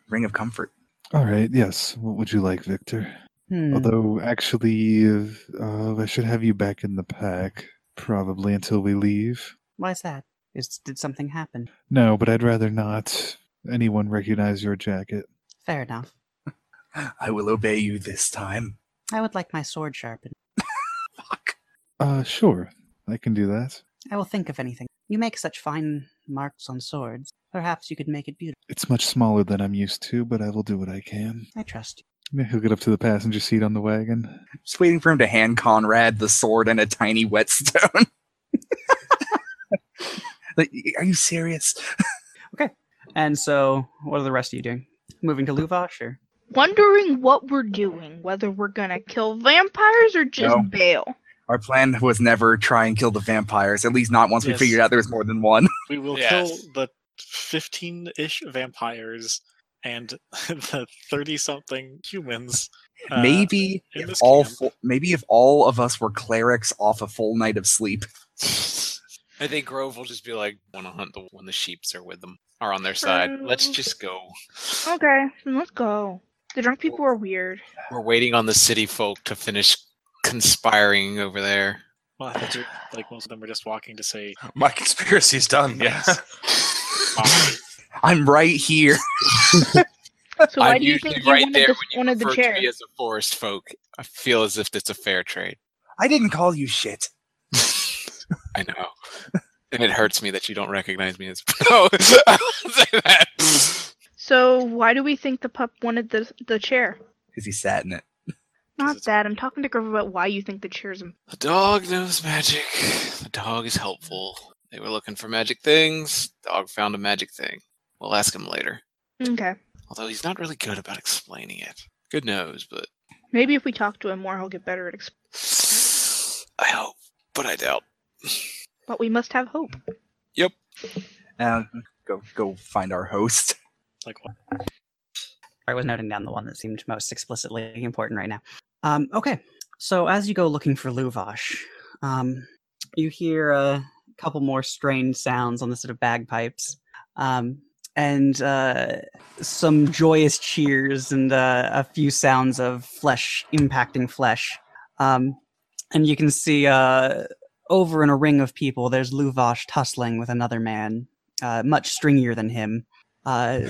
Ring of comfort. All right, yes. What would you like, Victor? Hmm. Although, actually, uh, I should have you back in the pack, probably until we leave. Why is that? Is did something happen? No, but I'd rather not anyone recognize your jacket. Fair enough. I will obey you this time. I would like my sword sharpened. Fuck. Uh, sure. I can do that. I will think of anything. You make such fine marks on swords. Perhaps you could make it beautiful. It's much smaller than I'm used to, but I will do what I can. I trust you. Yeah, He'll get up to the passenger seat on the wagon. Just waiting for him to hand Conrad the sword and a tiny whetstone. like, are you serious? Okay. And so, what are the rest of you doing? Moving to Luvash, or Wondering what we're doing, whether we're gonna kill vampires or just No. bail. Our plan was never try and kill the vampires. At least not once we figured out there was more than one. We will Yes. kill the 15 ish vampires and the 30 something humans. uh, maybe in if all fo- maybe if all of us were clerics off a full night of sleep. I think Grove will just be like, want to hunt the when the sheeps are with them, are on their side. Let's just go. Okay, let's go. The drunk people are weird. We're waiting on the city folk to finish conspiring over there. Well, I think you're- like most of them are just walking to say, My conspiracy's done. Yeah. I'm right here. So why I'm do you think you right wanted, there the, when you wanted the refer chair? to me as a forest folk. I feel as if it's a fair trade. I didn't call you shit. I know. and it hurts me that you don't recognize me as No, I won't say that. So why do we think the pup wanted the the chair? Because he sat in it. Not it's- that. I'm talking to Grove about why you think the chair's. im- The dog knows magic. The dog is helpful. They were looking for magic things. Dog found a magic thing. We'll ask him later. Okay. Although he's not really good about explaining it. Good knows, but Maybe if we talk to him more, he'll get better at. Exp- I hope, but I doubt. but we must have hope. Yep. Uh, go go find our host. like what? I was noting down the one that seemed most explicitly important right now. Um, okay, so as you go looking for Luvash, um, you hear a couple more strange sounds on the sort of bagpipes, um, and uh, some joyous cheers and uh, a few sounds of flesh impacting flesh. Um, and you can see uh, over in a ring of people, there's Luvash tussling with another man, uh, much stringier than him. Uh,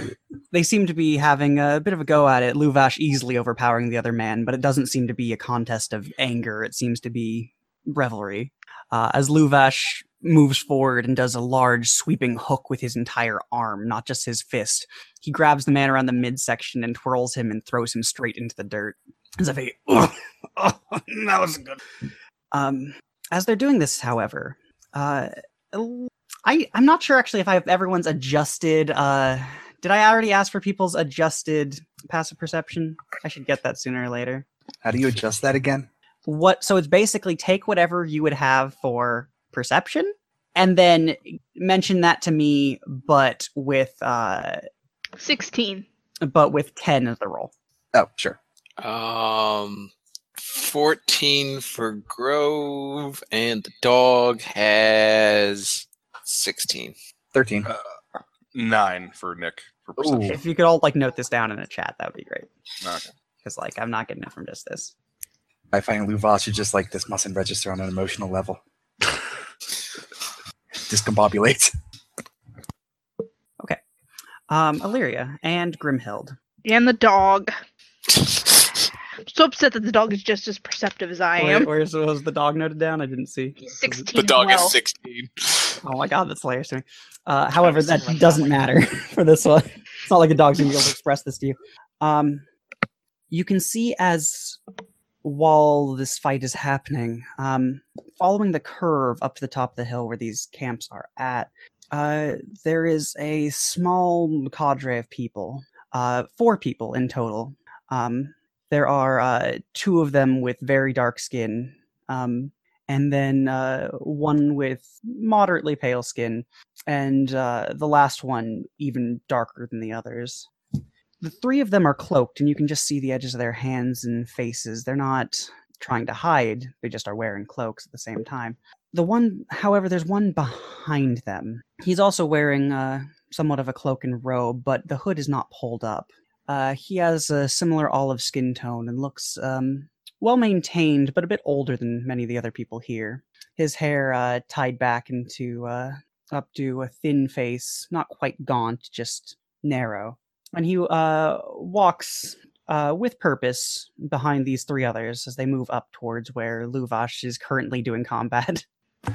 they seem to be having a bit of a go at it. Luvash easily overpowering the other man, but it doesn't seem to be a contest of anger. It seems to be revelry. Uh, as Luvash moves forward and does a large sweeping hook with his entire arm, not just his fist, he grabs the man around the midsection and twirls him and throws him straight into the dirt. As if he, oh, that was good. Um, as they're doing this, however, uh, I I'm not sure actually if I've everyone's adjusted. Uh, did I already ask for people's adjusted passive perception? I should get that sooner or later. How do you adjust that again? what so it's basically take whatever you would have for perception and then mention that to me but with uh 16. but with 10 as the roll Oh, sure. Um, 14 for Grove, and the dog has 16. 13. Uh, Nine for Nick for perception. if you could all like note this down in a chat that would be great Okay. because like i'm not getting it from just this I find Luvash is just like this mustn't register on an emotional level. Discombobulate. Okay. Um illyria and grimhild And the dog. I'm so upset that the dog is just as perceptive as I Where, am. where's was the dog noted down i didn't see He's 16. The dog well. is 16. Oh my god, that's hilarious to me. Uh, however, that doesn't matter for this one. It's not like a dog's gonna be able to express this to you. Um, you can see as while this fight is happening, um, following the curve up to the top of the hill where these camps are at, uh, there is a small cadre of people, uh, four people in total. Um, there are uh, two of them with very dark skin, um, and then uh, one with moderately pale skin, and uh, the last one even darker than the others. The three of them are cloaked, and you can just see the edges of their hands and faces. They're not trying to hide, they just are wearing cloaks at the same time. The one, however, there's one behind them. He's also wearing uh, somewhat of a cloak and robe, but the hood is not pulled up. Uh, he has a similar olive skin tone and looks um, well maintained, but a bit older than many of the other people here. His hair uh, tied back into uh, up to a thin face, not quite gaunt, just narrow. And he uh, walks uh, with purpose behind these three others as they move up towards where Luvash is currently doing combat.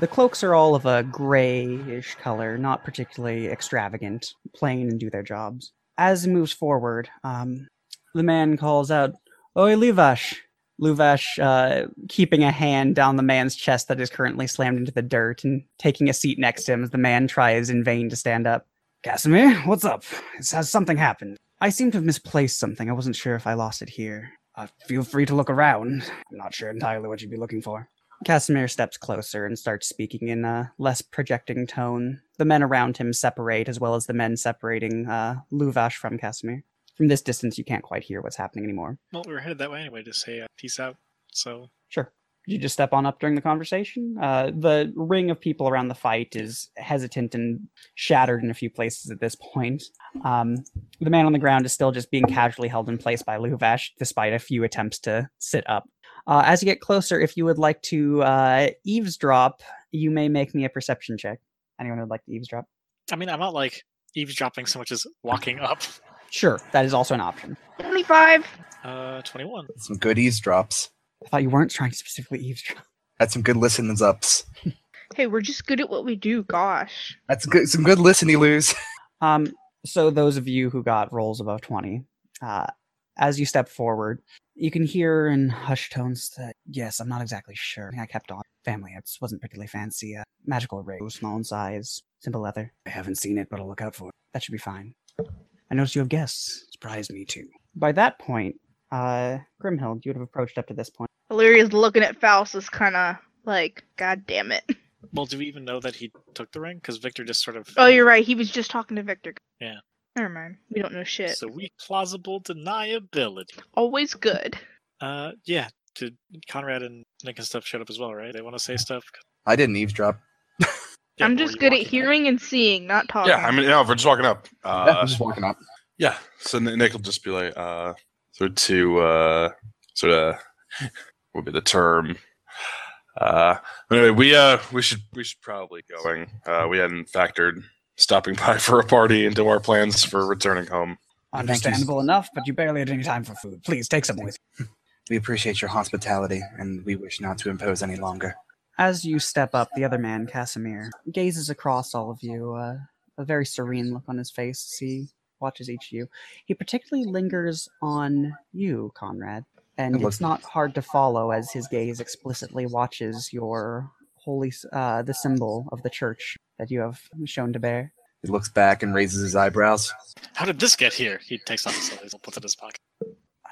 The cloaks are all of a grayish color, not particularly extravagant, plain and do their jobs. As he moves forward, um, the man calls out, Oi, Luvash! Luvash uh, keeping a hand down the man's chest that is currently slammed into the dirt and taking a seat next to him as the man tries in vain to stand up. Casimir, what's up? Has something happened? I seem to have misplaced something. I wasn't sure if I lost it here. Uh, feel free to look around. I'm not sure entirely what you'd be looking for. Casimir steps closer and starts speaking in a less projecting tone. The men around him separate, as well as the men separating uh, Luvash from Casimir. From this distance, you can't quite hear what's happening anymore. Well, we were headed that way anyway to say uh, peace out. So Sure. You just step on up during the conversation. Uh, the ring of people around the fight is hesitant and shattered in a few places at this point. Um, the man on the ground is still just being casually held in place by Luvash, despite a few attempts to sit up. Uh, as you get closer, if you would like to uh, eavesdrop, you may make me a perception check. Anyone would like to eavesdrop? I mean, I'm not like eavesdropping so much as walking up. Sure, that is also an option. 25. Uh, 21. Some good eavesdrops. I thought you weren't trying to specifically eavesdrop. Had some good listenings ups. Hey, we're just good at what we do. Gosh. That's good. Some good listening loos. Um, so those of you who got rolls above 20, uh, as you step forward, you can hear in hushed tones that, yes, I'm not exactly sure. I kept on. Family, it wasn't particularly fancy. Uh, magical ray, small in size, simple leather. I haven't seen it, but I'll look out for it. That should be fine. I noticed you have guests. Surprised me too. By that point, uh, Grimhild, you would have approached up to this point. Illyria's looking at Faustus kind of like, God damn it. Well, do we even know that he took the ring? Because Victor just sort of. Oh, you're right. He was just talking to Victor. Yeah. Never mind. We don't know shit. So we plausible deniability. Always good. Uh, yeah. Did Conrad and Nick and stuff showed up as well, right? They want to say stuff. I didn't eavesdrop. Yeah, I'm just good at walking up? hearing and seeing, not talking. Yeah, I mean, yeah, we're just walking up. Yeah, Uh, I'm just walking up. yeah, so Nick will just be like, uh, sort of to, uh, sort of, would be the term. Uh, anyway, we uh, we should we should probably going. Uh, we hadn't factored stopping by for a party into our plans for returning home. Understandable enough, but you barely had any time for food. Please take some with you. We appreciate your hospitality, and we wish not to impose any longer. As you step up, the other man, Casimir, gazes across all of you, uh, a very serene look on his face as he watches each of you. He particularly lingers on you, Conrad, and It it's not hard to follow as his gaze explicitly watches your holy, uh, the symbol of the church that you have shown to bear. He looks back and raises his eyebrows. How did this get here? He takes off his sleeves and puts it in his pocket.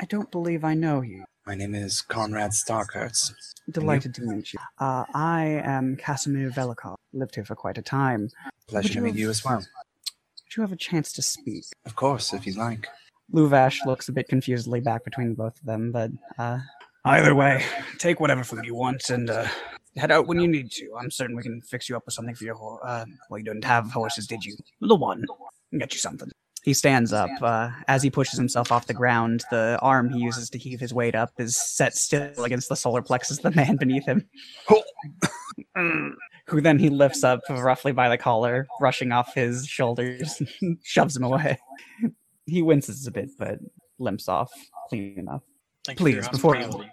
I don't believe I know you. My name is Conrad Starkhertz. Delighted to meet you. Uh, I am Casimir Velikov. Lived here for quite a time. Pleasure to meet you as well. Would you have a chance to speak? Of course, if you'd like. Luvash looks a bit confusedly back between both of them, but uh, either way, take whatever food you want and uh, head out when you need to. I'm certain we can fix you up with something for your horse. Uh, well, you didn't have horses, did you? The one. Get you something. He stands up. Uh, as he pushes himself off the ground, the arm he uses to heave his weight up is set still against the solar plexus of the man beneath him. Who then he lifts up roughly by the collar, brushing off his shoulders, shoves him away. He winces a bit, but limps off clean enough. Thank you Please, before you hospitality.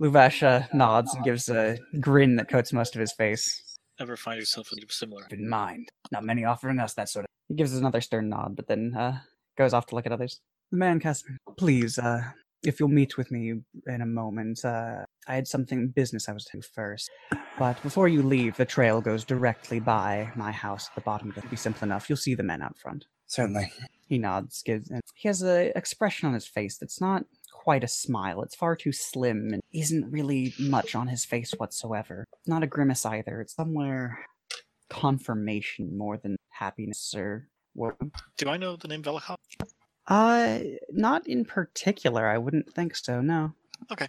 Luvash uh, nods and gives a grin that coats most of his face. Ever find yourself in a similar? Keep in mind, not many offering us that sort of. He gives us another stern nod, but then uh, goes off to look at others. The man, Casimir, please, uh, if you'll meet with me in a moment, uh, I had something business I was to do first. But before you leave, the trail goes directly by my house at the bottom. It'll be simple enough. You'll see the men out front. Certainly. He nods, gives, and he has an expression on his face that's not quite a smile. It's far too slim and isn't really much on his face whatsoever. Not a grimace either. It's somewhere confirmation more than happiness or what. Do I know the name Velikov? Uh, not in particular. I wouldn't think so. No. Okay.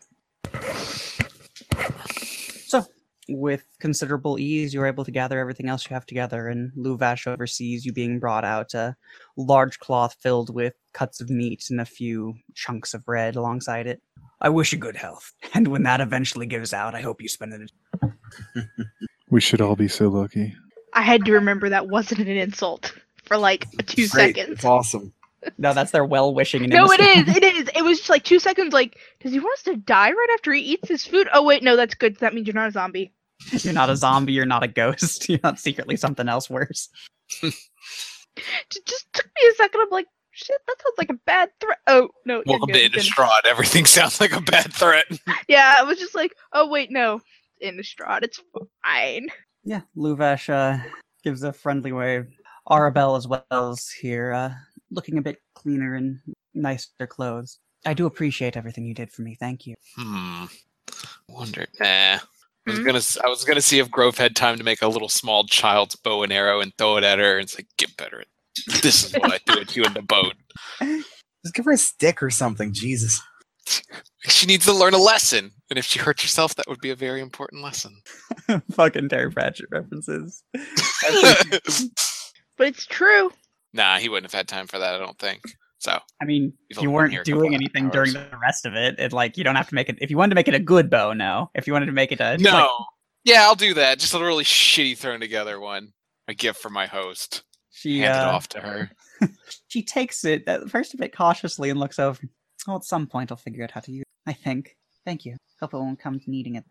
So, with considerable ease, you're able to gather everything else you have together, and Luvash oversees you being brought out a large cloth filled with cuts of meat and a few chunks of bread alongside it. I wish you good health, and when that eventually gives out, I hope you spend it. We should all be so lucky. I had to remember that wasn't an insult for like two Great. seconds. It's awesome. No, that's their well wishing. No, it innocent- is. It is. It was just like two seconds. Like, does he want us to die right after he eats his food? Oh wait, no, that's good. That means you're not a zombie. You're not a zombie. You're not a ghost. You're not secretly something else worse. It just took me a second. I'm like, shit, that sounds like a bad threat. Oh no, you're Welcome good, to you're. Innistrad. Everything sounds like a bad threat. Yeah, I was just like, oh wait, no, Innistrad, it's fine. Yeah, Luvash uh, gives a friendly wave. Arabelle as well is here, uh, looking a bit cleaner and nicer clothes. I do appreciate everything you did for me. Thank you. Hmm. Wonder. Nah. I was Hmm? gonna. s- I was gonna see if Grove had time to make a little small child's bow and arrow and throw it at her. And it's like, get better at. This is what I do at you in the boat. Just give her a stick or something. Jesus. She needs to learn a lesson, and if she hurts herself, that would be a very important lesson. Fucking Terry Pratchett references. But it's true. nah, he wouldn't have had time for that. I don't think. So I mean, You've you weren't here a couple doing of anything during the rest of it. It like you don't have to make it. If you wanted to make it a good bow, no. If you wanted to make it a no. like, yeah, I'll do that. Just a really shitty thrown together one. A gift for my host. She Hand it uh, off to her. she takes it at first a bit cautiously and looks over. Oh, at some point I'll figure out how to use. it, I think. Thank you. Hope it won't come to needing it.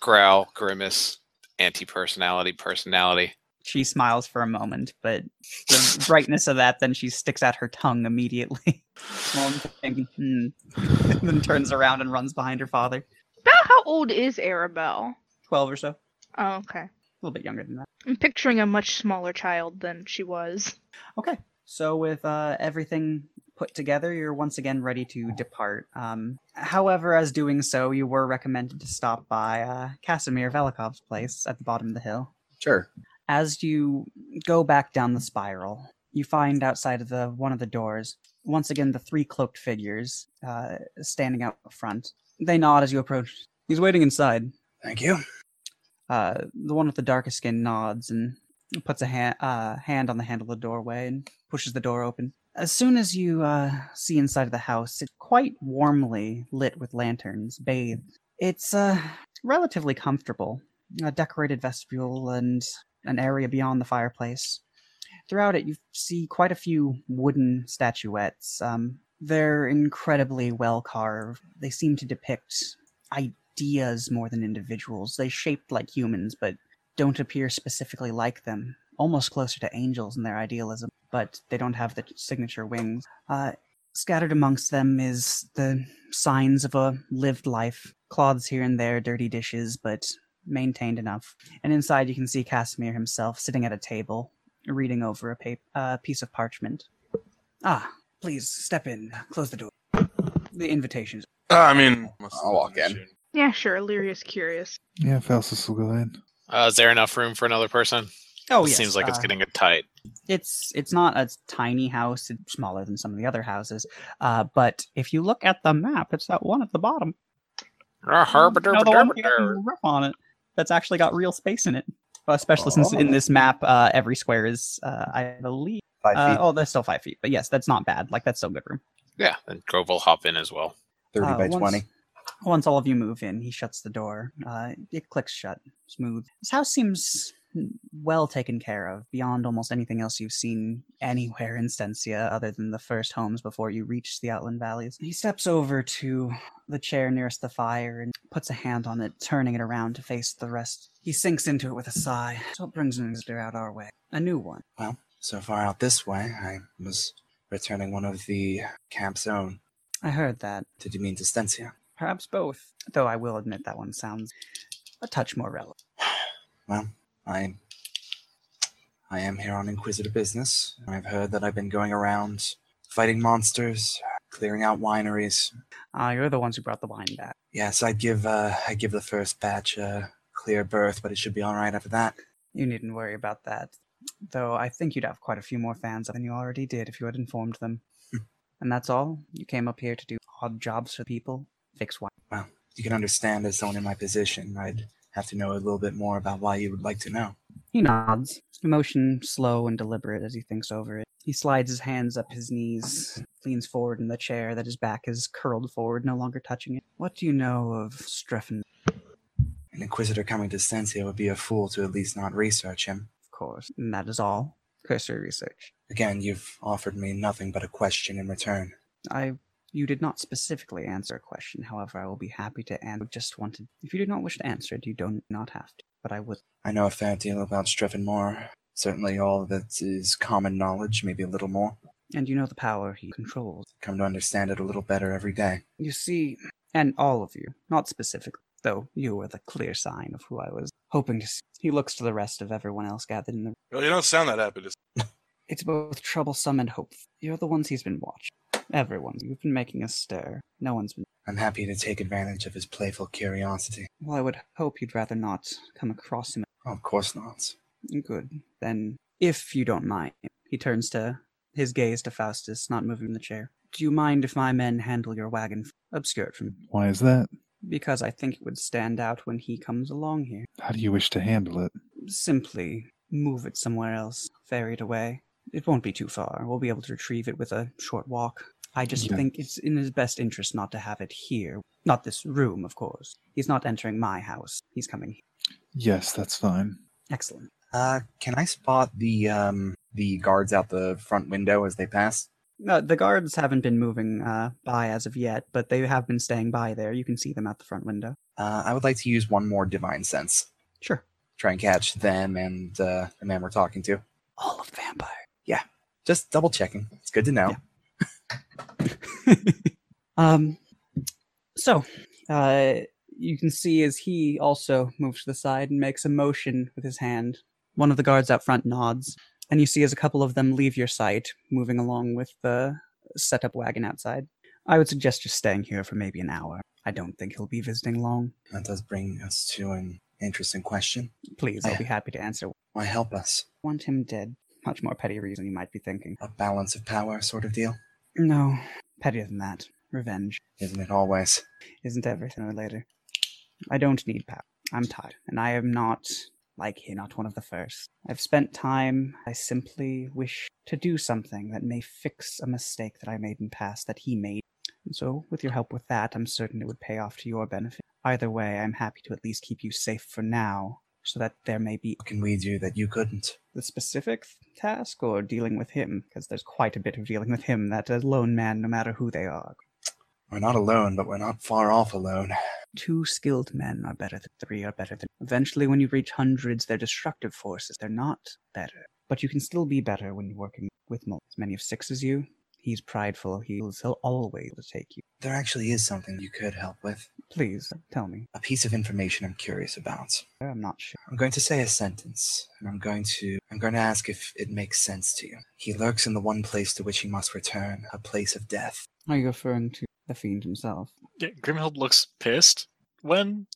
Growl, grimace, anti-personality, personality. She smiles for a moment, but the brightness of that, then she sticks out her tongue immediately. Well, thinking, hmm. and then turns around and runs behind her father. About how old is Arabelle? Twelve or so, Oh, okay. Little bit younger than that. I'm picturing a much smaller child than she was. Okay. So with uh, everything put together, you're once again ready to depart. Um, however, as doing so, you were recommended to stop by uh, Casimir Velikov's place at the bottom of the hill. Sure. As you go back down the spiral, you find outside of the one of the doors once again the three cloaked figures uh, standing out front. They nod as you approach. He's waiting inside. Thank you. Uh, the one with the darkest skin nods and puts a ha- uh, hand on the handle of the doorway and pushes the door open. As soon as you uh, see inside of the house, it's quite warmly lit with lanterns, bathed. It's uh, relatively comfortable. A decorated vestibule and an area beyond the fireplace. Throughout it, you see quite a few wooden statuettes. Um, they're incredibly well carved. They seem to depict ideas more than individuals. They shaped like humans, but don't appear specifically like them. Almost closer to angels in their idealism, but they don't have the signature wings. Uh, scattered amongst them is the signs of a lived life. Cloths here and there, dirty dishes, but maintained enough. And inside, you can see Casimir himself sitting at a table, reading over a pa- uh, piece of parchment. Ah, please step in. Close the door. The invitations. Uh, I mean, I'll walk in. Yeah, sure. Illyria's curious. Yeah, Faustus will go ahead. Uh, is there enough room for another person? Oh, it yes. seems like it's uh, getting tight. It's it's not a tiny house. It's smaller than some of the other houses. Uh, but if you look at the map, it's that one at the bottom. Uh, You the one with roof on it. That's actually got real space in it. Well, especially since in this map, uh, every square is, uh, I believe. Five Uh, feet, oh, that's still five feet. But yes, that's not bad. Like that's still good room. Yeah, and Grove will hop in as well. 30 uh, by once- 20. Once all of you move in, he shuts the door. Uh, it clicks shut, smooth. This house seems well taken care of, beyond almost anything else you've seen anywhere in Stensia, other than the first homes before you reach the Outland Valleys. He steps over to the chair nearest the fire and puts a hand on it, turning it around to face the rest. He sinks into it with a sigh. So it brings an visitor out our way. A new one. Well, so far out this way, I was returning one of the camp's own. I heard that. Did you mean to Stensia? Perhaps both. Though I will admit that one sounds a touch more relevant. Well, I I am here on Inquisitor business. I've heard that I've been going around fighting monsters, clearing out wineries. Ah, you're the ones who brought the wine back. Yes, I'd give uh I'd give the first batch a clear berth, but it should be all right after that. You needn't worry about that. Though I think you'd have quite a few more fans than you already did if you had informed them. and that's all? You came up here to do odd jobs for people? Fix well You can understand as someone in my position, I'd have to know a little bit more about why you would like to know. He nods, emotion slow and deliberate as he thinks over it. He slides his hands up his knees, leans forward in the chair that his back is curled forward, no longer touching it. What do you know of Strephan? An Inquisitor coming to Stensia would be a fool to at least not research him. Of course. And that is all. Cursory research. Again, you've offered me nothing but a question in return. I you did not specifically answer a question, however, I will be happy to answer. Just wanted if you do not wish to answer it, you don't not have to. But I would I know a fair deal about Strephan Maurer. Certainly all that is common knowledge, maybe a little more. and you know the power he controls. Come to understand it a little better every day. You see, and all of you, not specifically, though you were the clear sign of who I was hoping to see. He looks to the rest of everyone else gathered in the. Well, you don't sound that happy. To... It's both troublesome and hopeful. You're the ones he's been watching. Everyone. You've been making a stir. No one's been. I'm happy to take advantage of his playful curiosity. Well, I would hope you'd rather not come across him. Oh, of course not. Good. Then, if you don't mind, he turns to his gaze to Faustus, not moving in the chair. Do you mind if my men handle your wagon? Obscure it from Why is that? because I think it would stand out when he comes along here. How do you wish to handle it? Simply move it somewhere else, ferry it away. It won't be too far. We'll be able to retrieve it with a short walk. I just Yeah. think it's in his best interest not to have it here. Not this room, of course. He's not entering my house. He's coming here. Yes, that's fine. Excellent. Uh, can I spot the um the guards out the front window as they pass? Uh, the guards haven't been moving uh, by as of yet, but they have been staying by there. You can see them out the front window. Uh, I would like to use one more divine sense. Sure. Try and catch them and uh, the man we're talking to. All of vampire. Yeah. Just double checking. It's good to know. um, so, uh, you can see as he also moves to the side and makes a motion with his hand. One of the guards out front nods, and you see as a couple of them leave your sight, moving along with the setup wagon outside. I would suggest just staying here for maybe an hour. I don't think he'll be visiting long. That does bring us to an interesting question. Please, I'll be happy to answer. Why help us? Want him dead? Much more petty reason you might be thinking. A balance of power sort of deal? No, pettier than that. Revenge. Isn't it always? isn't everything or later. I don't need power. I'm tired, and I am not like he, not one of the first. I've spent time. I simply wish to do something that may fix a mistake that I made in past that he made. And so, with your help with that, I'm certain it would pay off to your benefit. Either way, I'm happy to at least keep you safe for now, so that there may be What can we do that you couldn't? the specific task or dealing with him, because there's quite a bit of dealing with him that a lone man, no matter who they are, We're not alone, but we're not far off alone. Two skilled men are better than three are better than. Eventually, when you reach hundreds, they're destructive forces. They're not better. But you can still be better when you're working with as many of six as you. He's prideful. He'll, he'll always take you. There actually is something you could help with. Please, tell me. A piece of information I'm curious about. I'm not sure. I'm going to say a sentence, and I'm going to I'm going to ask if it makes sense to you. He lurks in the one place to which he must return, a place of death. Are you referring to the fiend himself. Yeah, Grimhild looks pissed when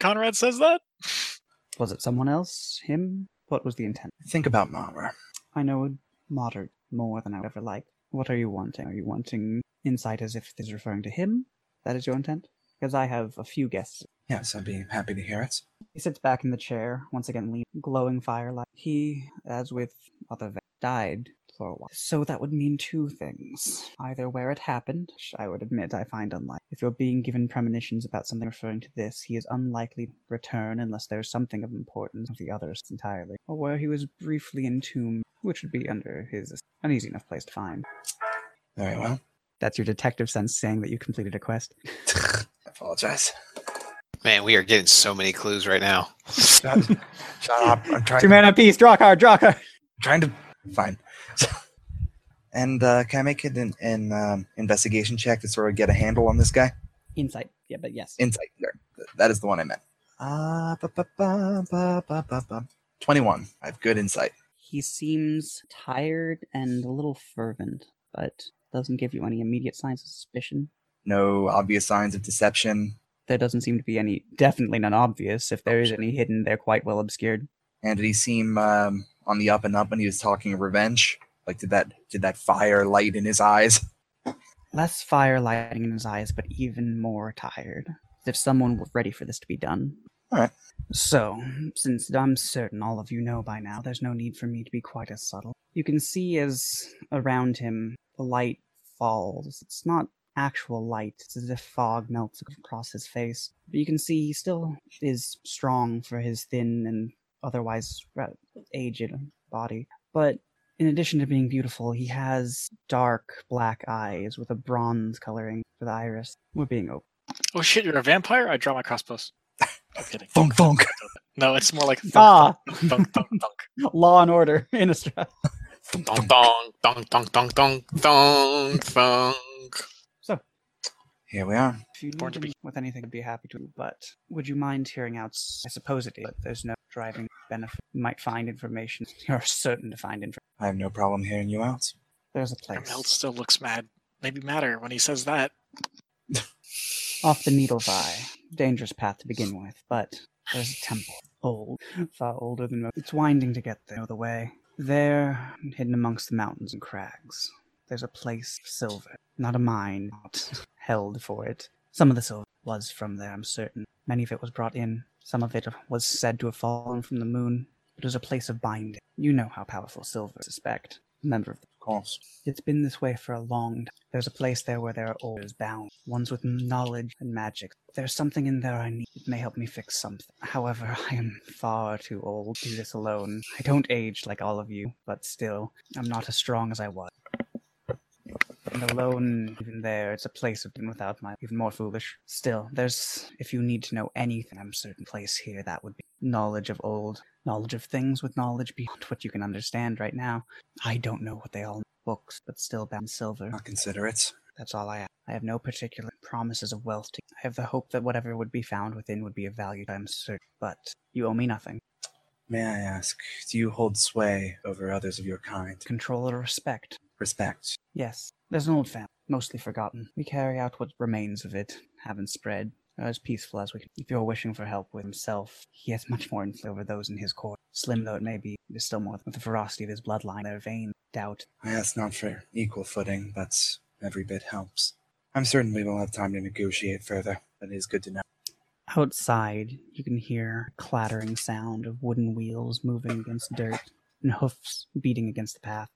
Conrad says that. Was it someone else? Him? What was the intent? Think about Mara. I know moderate more than I would ever like. What are you wanting? Are you wanting insight as if this is referring to him? That is your intent? Because I have a few guesses. Yes, I'd be happy to hear it. He sits back in the chair, once again, glowing firelight. He, as with other died for a while. So that would mean two things. Either where it happened, which I would admit I find unlikely. If you're being given premonitions about something referring to this, he is unlikely to return unless there's something of importance of the others entirely. Or where he was briefly entombed, which would be under his an easy enough place to find. Very well. That's your detective sense saying that you completed a quest. I apologize. Man, we are getting so many clues right now. Shut, shut up. I'm trying, Two mana piece, draw card, draw card. trying to. Fine. and uh, can I make it an, an um, investigation check to sort of get a handle on this guy? Insight. Yeah, but yes. Insight. There. That is the one I meant. Uh, ba, ba, ba, ba, ba, ba, ba. 21. I have good insight. He seems tired and a little fervent, but doesn't give you any immediate signs of suspicion. No obvious signs of deception. There doesn't seem to be any, definitely none obvious. If there is any hidden, they're quite well obscured. And did he seem um, on the up and up when he was talking of revenge? Like did that did that fire light in his eyes? Less fire lighting in his eyes, but even more tired. As if someone were ready for this to be done. Alright. So, since I'm certain all of you know by now, there's no need for me to be quite as subtle. You can see as around him the light falls. It's not actual light, it's as if fog melts across his face. But you can see he still is strong for his thin and otherwise aged body. But in addition to being beautiful, he has dark black eyes with a bronze coloring for the iris. We're being open. Oh shit, you're a vampire? I draw my crossbows. I'm kidding. Thunk thunk. No, it's more like thunk, Ah, thunk, thunk, thunk, thunk. Law and Order in Innistrad. Dong dong dong dong dong dong dong dong. Here we are. If you Born need to be- with anything, I'd be happy to. But would you mind hearing out? I suppose it is, but there's no driving benefit. You might find information. You're certain to find information. I have no problem hearing you out. There's a place Grimhild still looks mad. Maybe madder when he says that. off the Needle's Eye. Dangerous path to begin with, but there's a temple. Old, far older than most. It's winding to get there. Know the way. There, hidden amongst the mountains and crags, there's a place of silver. Not a mine, not held for it. Some of the silver was from there, I'm certain. Many of it was brought in. Some of it was said to have fallen from the moon. It was a place of binding. You know how powerful silver is, I suspect. Member of the course. it's been this way for a long time. There's a place there where there are oars bound, ones with knowledge and magic. There's something in there I need. It may help me fix something. However, I am far too old to do this alone. I don't age like all of you, but still, I'm not as strong as I was. And alone, even there, it's a place of being without my even more foolish. Still, there's if you need to know anything, I'm certain place here that would be knowledge of old, knowledge of things with knowledge beyond what you can understand right now. I don't know what they all books, but still bound silver. I'll consider it. That's all I have. I have no particular promises of wealth. To, I have the hope that whatever would be found within would be of value. I'm certain, but you owe me nothing. May I ask, do you hold sway over others of your kind? Control or respect. Respect. Yes, there's an old family, mostly forgotten. We carry out what remains of it, haven't spread. Are as peaceful as we can. If you're wishing for help with himself, he has much more influence over those in his court. Slim though it may be, it is still more with the ferocity of his bloodline. Their vain doubt. I ask not for equal footing, but every bit helps. I'm certain we will have time to negotiate further, but it is good to know. Outside, you can hear a clattering sound of wooden wheels moving against dirt and hoofs beating against the path,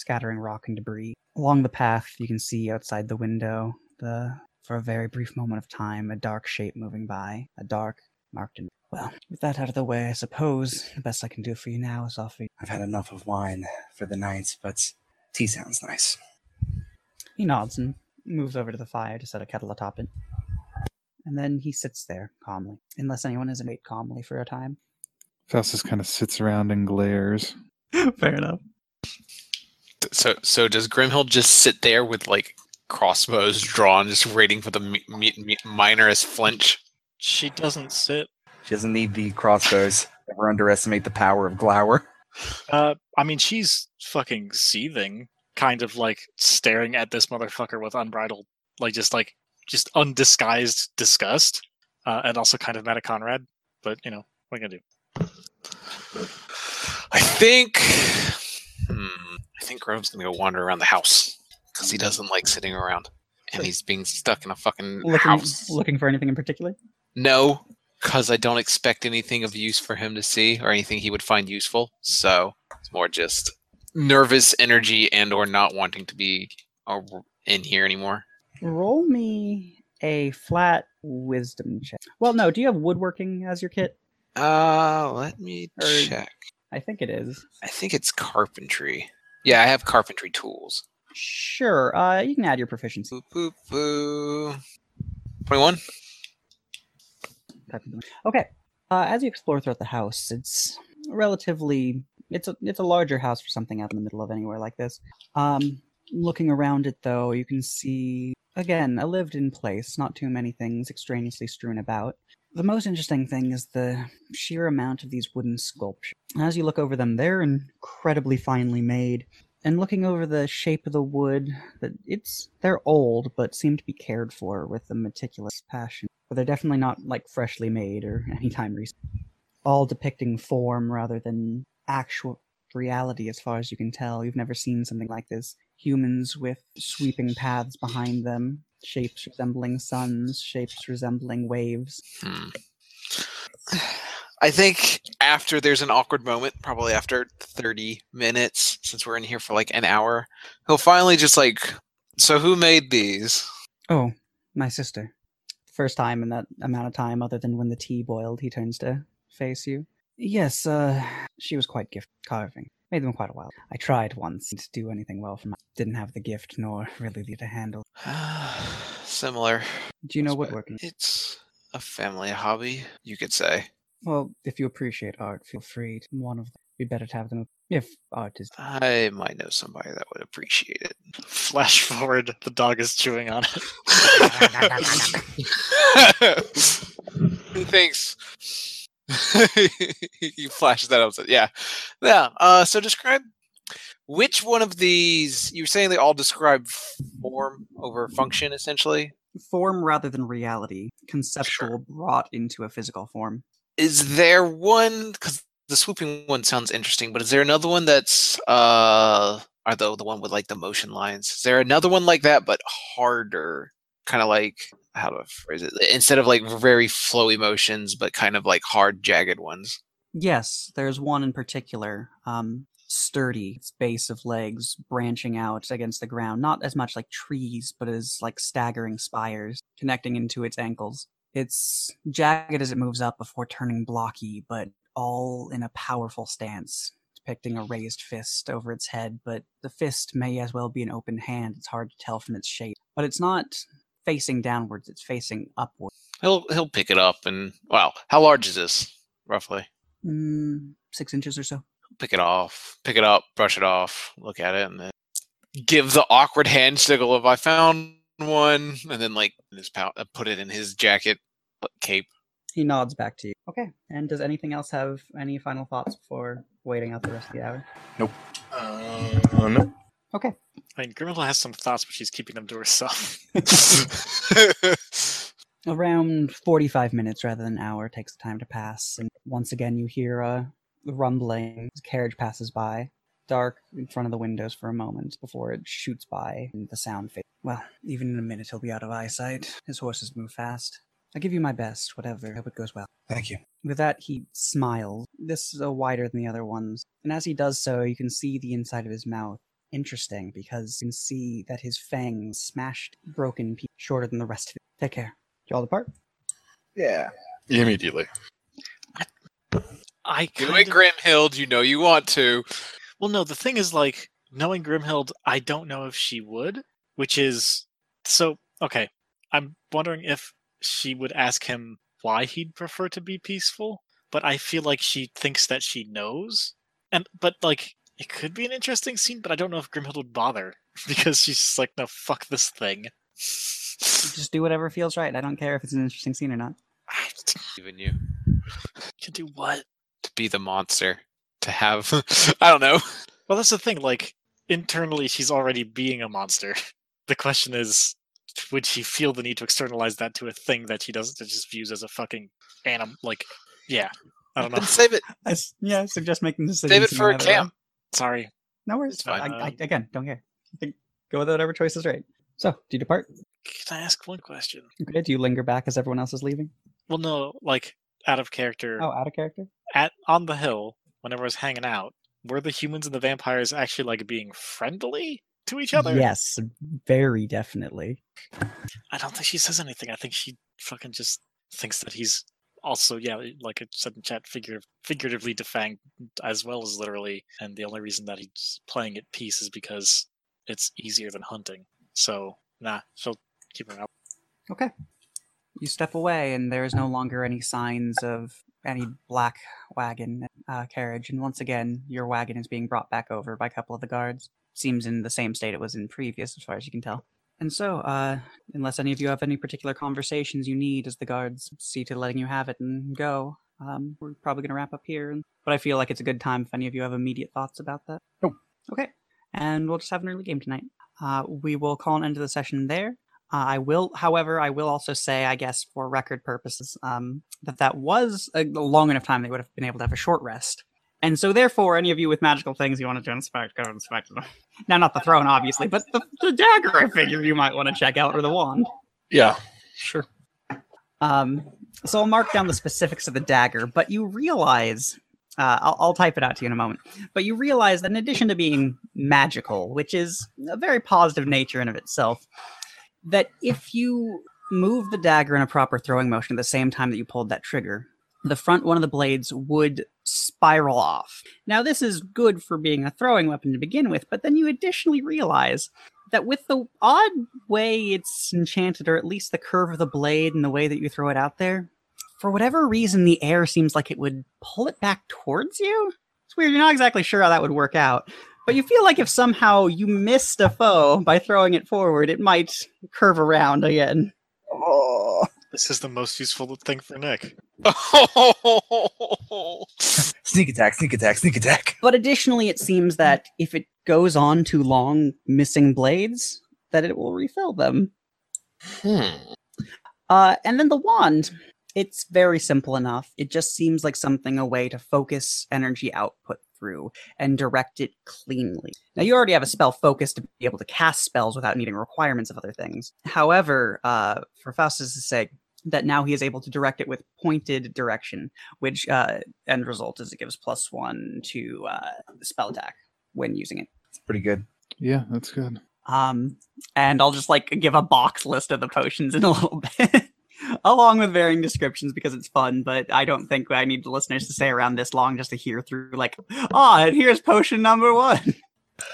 scattering rock and debris. Along the path, you can see outside the window, the for a very brief moment of time, a dark shape moving by, a dark marked in. Well, with that out of the way, I suppose the best I can do for you now is offer you. I've had enough of wine for the night, but tea sounds nice. He nods and moves over to the fire to set a kettle atop it. And then he sits there calmly, unless anyone is wait calmly for a time. Faustus kind of sits around and glares. Fair enough. So so does Grimhild just sit there with like crossbows drawn, just waiting for the mi- mi- mi- minorest flinch? She doesn't sit. She doesn't need the crossbows. Never underestimate the power of Glower. Uh, I mean, she's fucking seething, kind of like staring at this motherfucker with unbridled like just like just undisguised disgust, uh, and also kind of mad at Conrad. But you know, what are you gonna do? I think. Hmm, I think Grove's gonna go wander around the house because he doesn't like sitting around, and he's being stuck in a fucking Looking, house. looking for anything in particular? No, because I don't expect anything of use for him to see or anything he would find useful. So it's more just nervous energy and or not wanting to be in here anymore. Roll me a flat wisdom check. Well, no. Do you have woodworking as your kit? Uh, let me Or- check. I think it is. I think it's carpentry. Yeah, I have carpentry tools. Sure. Uh, you can add your proficiency. Boop, boop, boo. 21? type of thing. Okay. Uh, as you explore throughout the house, it's relatively it's a it's a larger house for something out in the middle of anywhere like this. Um, looking around it though, you can see again a lived-in place. Not too many things extraneously strewn about. The most interesting thing is the sheer amount of these wooden sculptures. As you look over them, they're incredibly finely made. And looking over the shape of the wood, that it's they're old but seem to be cared for with a meticulous passion but they're definitely not like freshly made or anytime recent. All depicting form rather than actual reality, as far as you can tell. You've never seen something like this. Humans with sweeping paths behind them, shapes resembling suns, shapes resembling waves. Hmm. I think after there's an awkward moment, probably after 30 minutes, since we're in here for like an hour, he'll finally just like, so who made these? Oh, my sister. First time in that amount of time, other than when the tea boiled, he turns to face you. Yes, uh, she was quite gifted carving. Made them quite a while. I tried once to do anything well from Didn't have the gift nor really the to handle. Similar. Do you know That's what- woodworking? It's a family hobby, you could say. Well, if you appreciate art, feel free to one of them. It'd be better to have them if art is. I might know somebody that would appreciate it. Flash forward, the dog is chewing on it. Thanks. you flashed that up. Yeah. Yeah. Uh, so describe which one of these you were saying they all describe form over function essentially. Form rather than reality, conceptual brought into a physical form. Is there one because the swooping one sounds interesting, but is there another one that's uh are the the one with like the motion lines? Is there another one like that but harder? Kind of like how do I phrase it? Instead of like very flowy motions, but kind of like hard, jagged ones. Yes, there's one in particular, um, sturdy, its base of legs branching out against the ground, not as much like trees, but as like staggering spires connecting into its ankles. It's jagged as it moves up before turning blocky, but all in a powerful stance, depicting a raised fist over its head, but the fist may as well be an open hand. It's hard to tell from its shape. But it's not facing downwards, it's facing upward. He'll he'll pick it up and wow, how large is this roughly? Mm, six inches or so. Pick it off, pick it up, brush it off, look at it, and then give the awkward hand signal of I found one, and then like his pout, uh, put it in his jacket cape. He nods back to you. Okay. And does anything else have any final thoughts before waiting out the rest of the hour? Nope. Uh, no. Okay. I mean, Grimhilda has some thoughts, but she's keeping them to herself. Around 45 minutes rather than an hour takes the time to pass. And once again, you hear a rumbling. A carriage passes by, dark in front of the windows for a moment before it shoots by and the sound fades. Well, even in a minute, he'll be out of eyesight. His horses move fast. I'll give you my best, whatever. Hope it goes well. Thank you. With that, he smiles. This is a wider than the other ones. And as he does so, you can see the inside of his mouth. Interesting, because you can see that his fangs smashed, broken, pe- shorter than the rest of it. Take care. You all depart? Yeah. Immediately. I Do kind it, of- Grimhild. You know you want to. Well, no, the thing is, like, knowing Grimhild, I don't know if she would, which is so okay. I'm wondering if she would ask him why he'd prefer to be peaceful, but I feel like she thinks that she knows. And but like it could be an interesting scene, but I don't know if Grimhild would bother because she's just like, no, fuck this thing. Just do whatever feels right. I don't care if it's an interesting scene or not. Even you Can do what? to be the monster. To have, I don't know. Well, that's the thing. Like internally, she's already being a monster. The question is, would she feel the need to externalize that to a thing that she doesn't that just views as a fucking anim like yeah. I don't know. Then save it. I s- yeah, I suggest making decisions. Save it for a another camp. Sorry. No worries. It's fine. I, I, um, again, don't care. Go with whatever choice is right. So, do you depart? Can I ask one question? Okay. Do you linger back as everyone else is leaving? Well no, like out of character Oh, out of character. at on the hill, whenever I was hanging out, were the humans and the vampires actually like being friendly to each other? Yes, very definitely. I don't think she says anything. I think she fucking just thinks that he's also, yeah, like I said in chat, figurative, figuratively defanged as well as literally. And the only reason that he's playing at peace is because it's easier than hunting. So, nah, she'll keep her out. Okay. You step away, and there is no longer any signs of any black wagon uh, carriage. And once again, your wagon is being brought back over by a couple of the guards. Seems in the same state it was in previous, as far as you can tell. And so, uh, unless any of you have any particular conversations you need as the guards see to letting you have it and go, um, we're probably going to wrap up here. But I feel like it's a good time if any of you have immediate thoughts about that. No. Okay. And we'll just have an early game tonight. Uh, we will call an end to the session there. Uh, I will, however, I will also say, I guess, for record purposes, um, that that was a long enough time they would have been able to have a short rest. And so, therefore, any of you with magical things you wanted to inspect, go inspect them. Now, not the throne, obviously, but the, the dagger I figure you might want to check out, or the wand. Yeah, sure. Um, so I'll mark down the specifics of the dagger, but you realize, uh, I'll, I'll type it out to you in a moment, but you realize that in addition to being magical, which is a very positive nature in of itself, that if you move the dagger in a proper throwing motion at the same time that you pulled that trigger, the front one of the blades would spiral off. Now, this is good for being a throwing weapon to begin with, but then you additionally realize that with the odd way it's enchanted, or at least the curve of the blade and the way that you throw it out there, for whatever reason, the air seems like it would pull it back towards you. It's weird. You're not exactly sure how that would work out. But you feel like if somehow you missed a foe by throwing it forward, it might curve around again. Oh. This is the most useful thing for Nick. Sneak attack, sneak attack, sneak attack. But additionally, it seems that if it goes on too long, missing blades, that it will refill them. Hmm. Uh, and then the wand. It's very simple enough. It just seems like something a way to focus energy output through and direct it cleanly. Now, you already have a spell focus to be able to cast spells without needing requirements of other things. However, uh, for Faustus' sake, that now he is able to direct it with pointed direction, which uh, end result is it gives plus one to uh, spell attack when using it. It's pretty good. Yeah, that's good. Um, and I'll just like give a box list of the potions in a little bit, along with varying descriptions because it's fun. But I don't think I need the listeners to stay around this long just to hear through like, ah, and here's potion number one.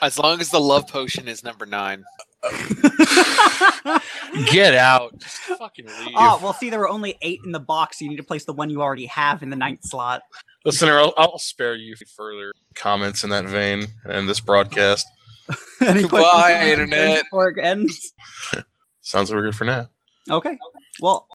As long as the love potion is number nine. Get out. Just fucking leave. oh, well, see, there were only eight in the box. So you need to place the one you already have in the ninth slot. Listener, I'll, I'll spare you further comments in that vein and this broadcast. Any Goodbye, Internet. Ends. Sounds like we're good for now. Okay. Well,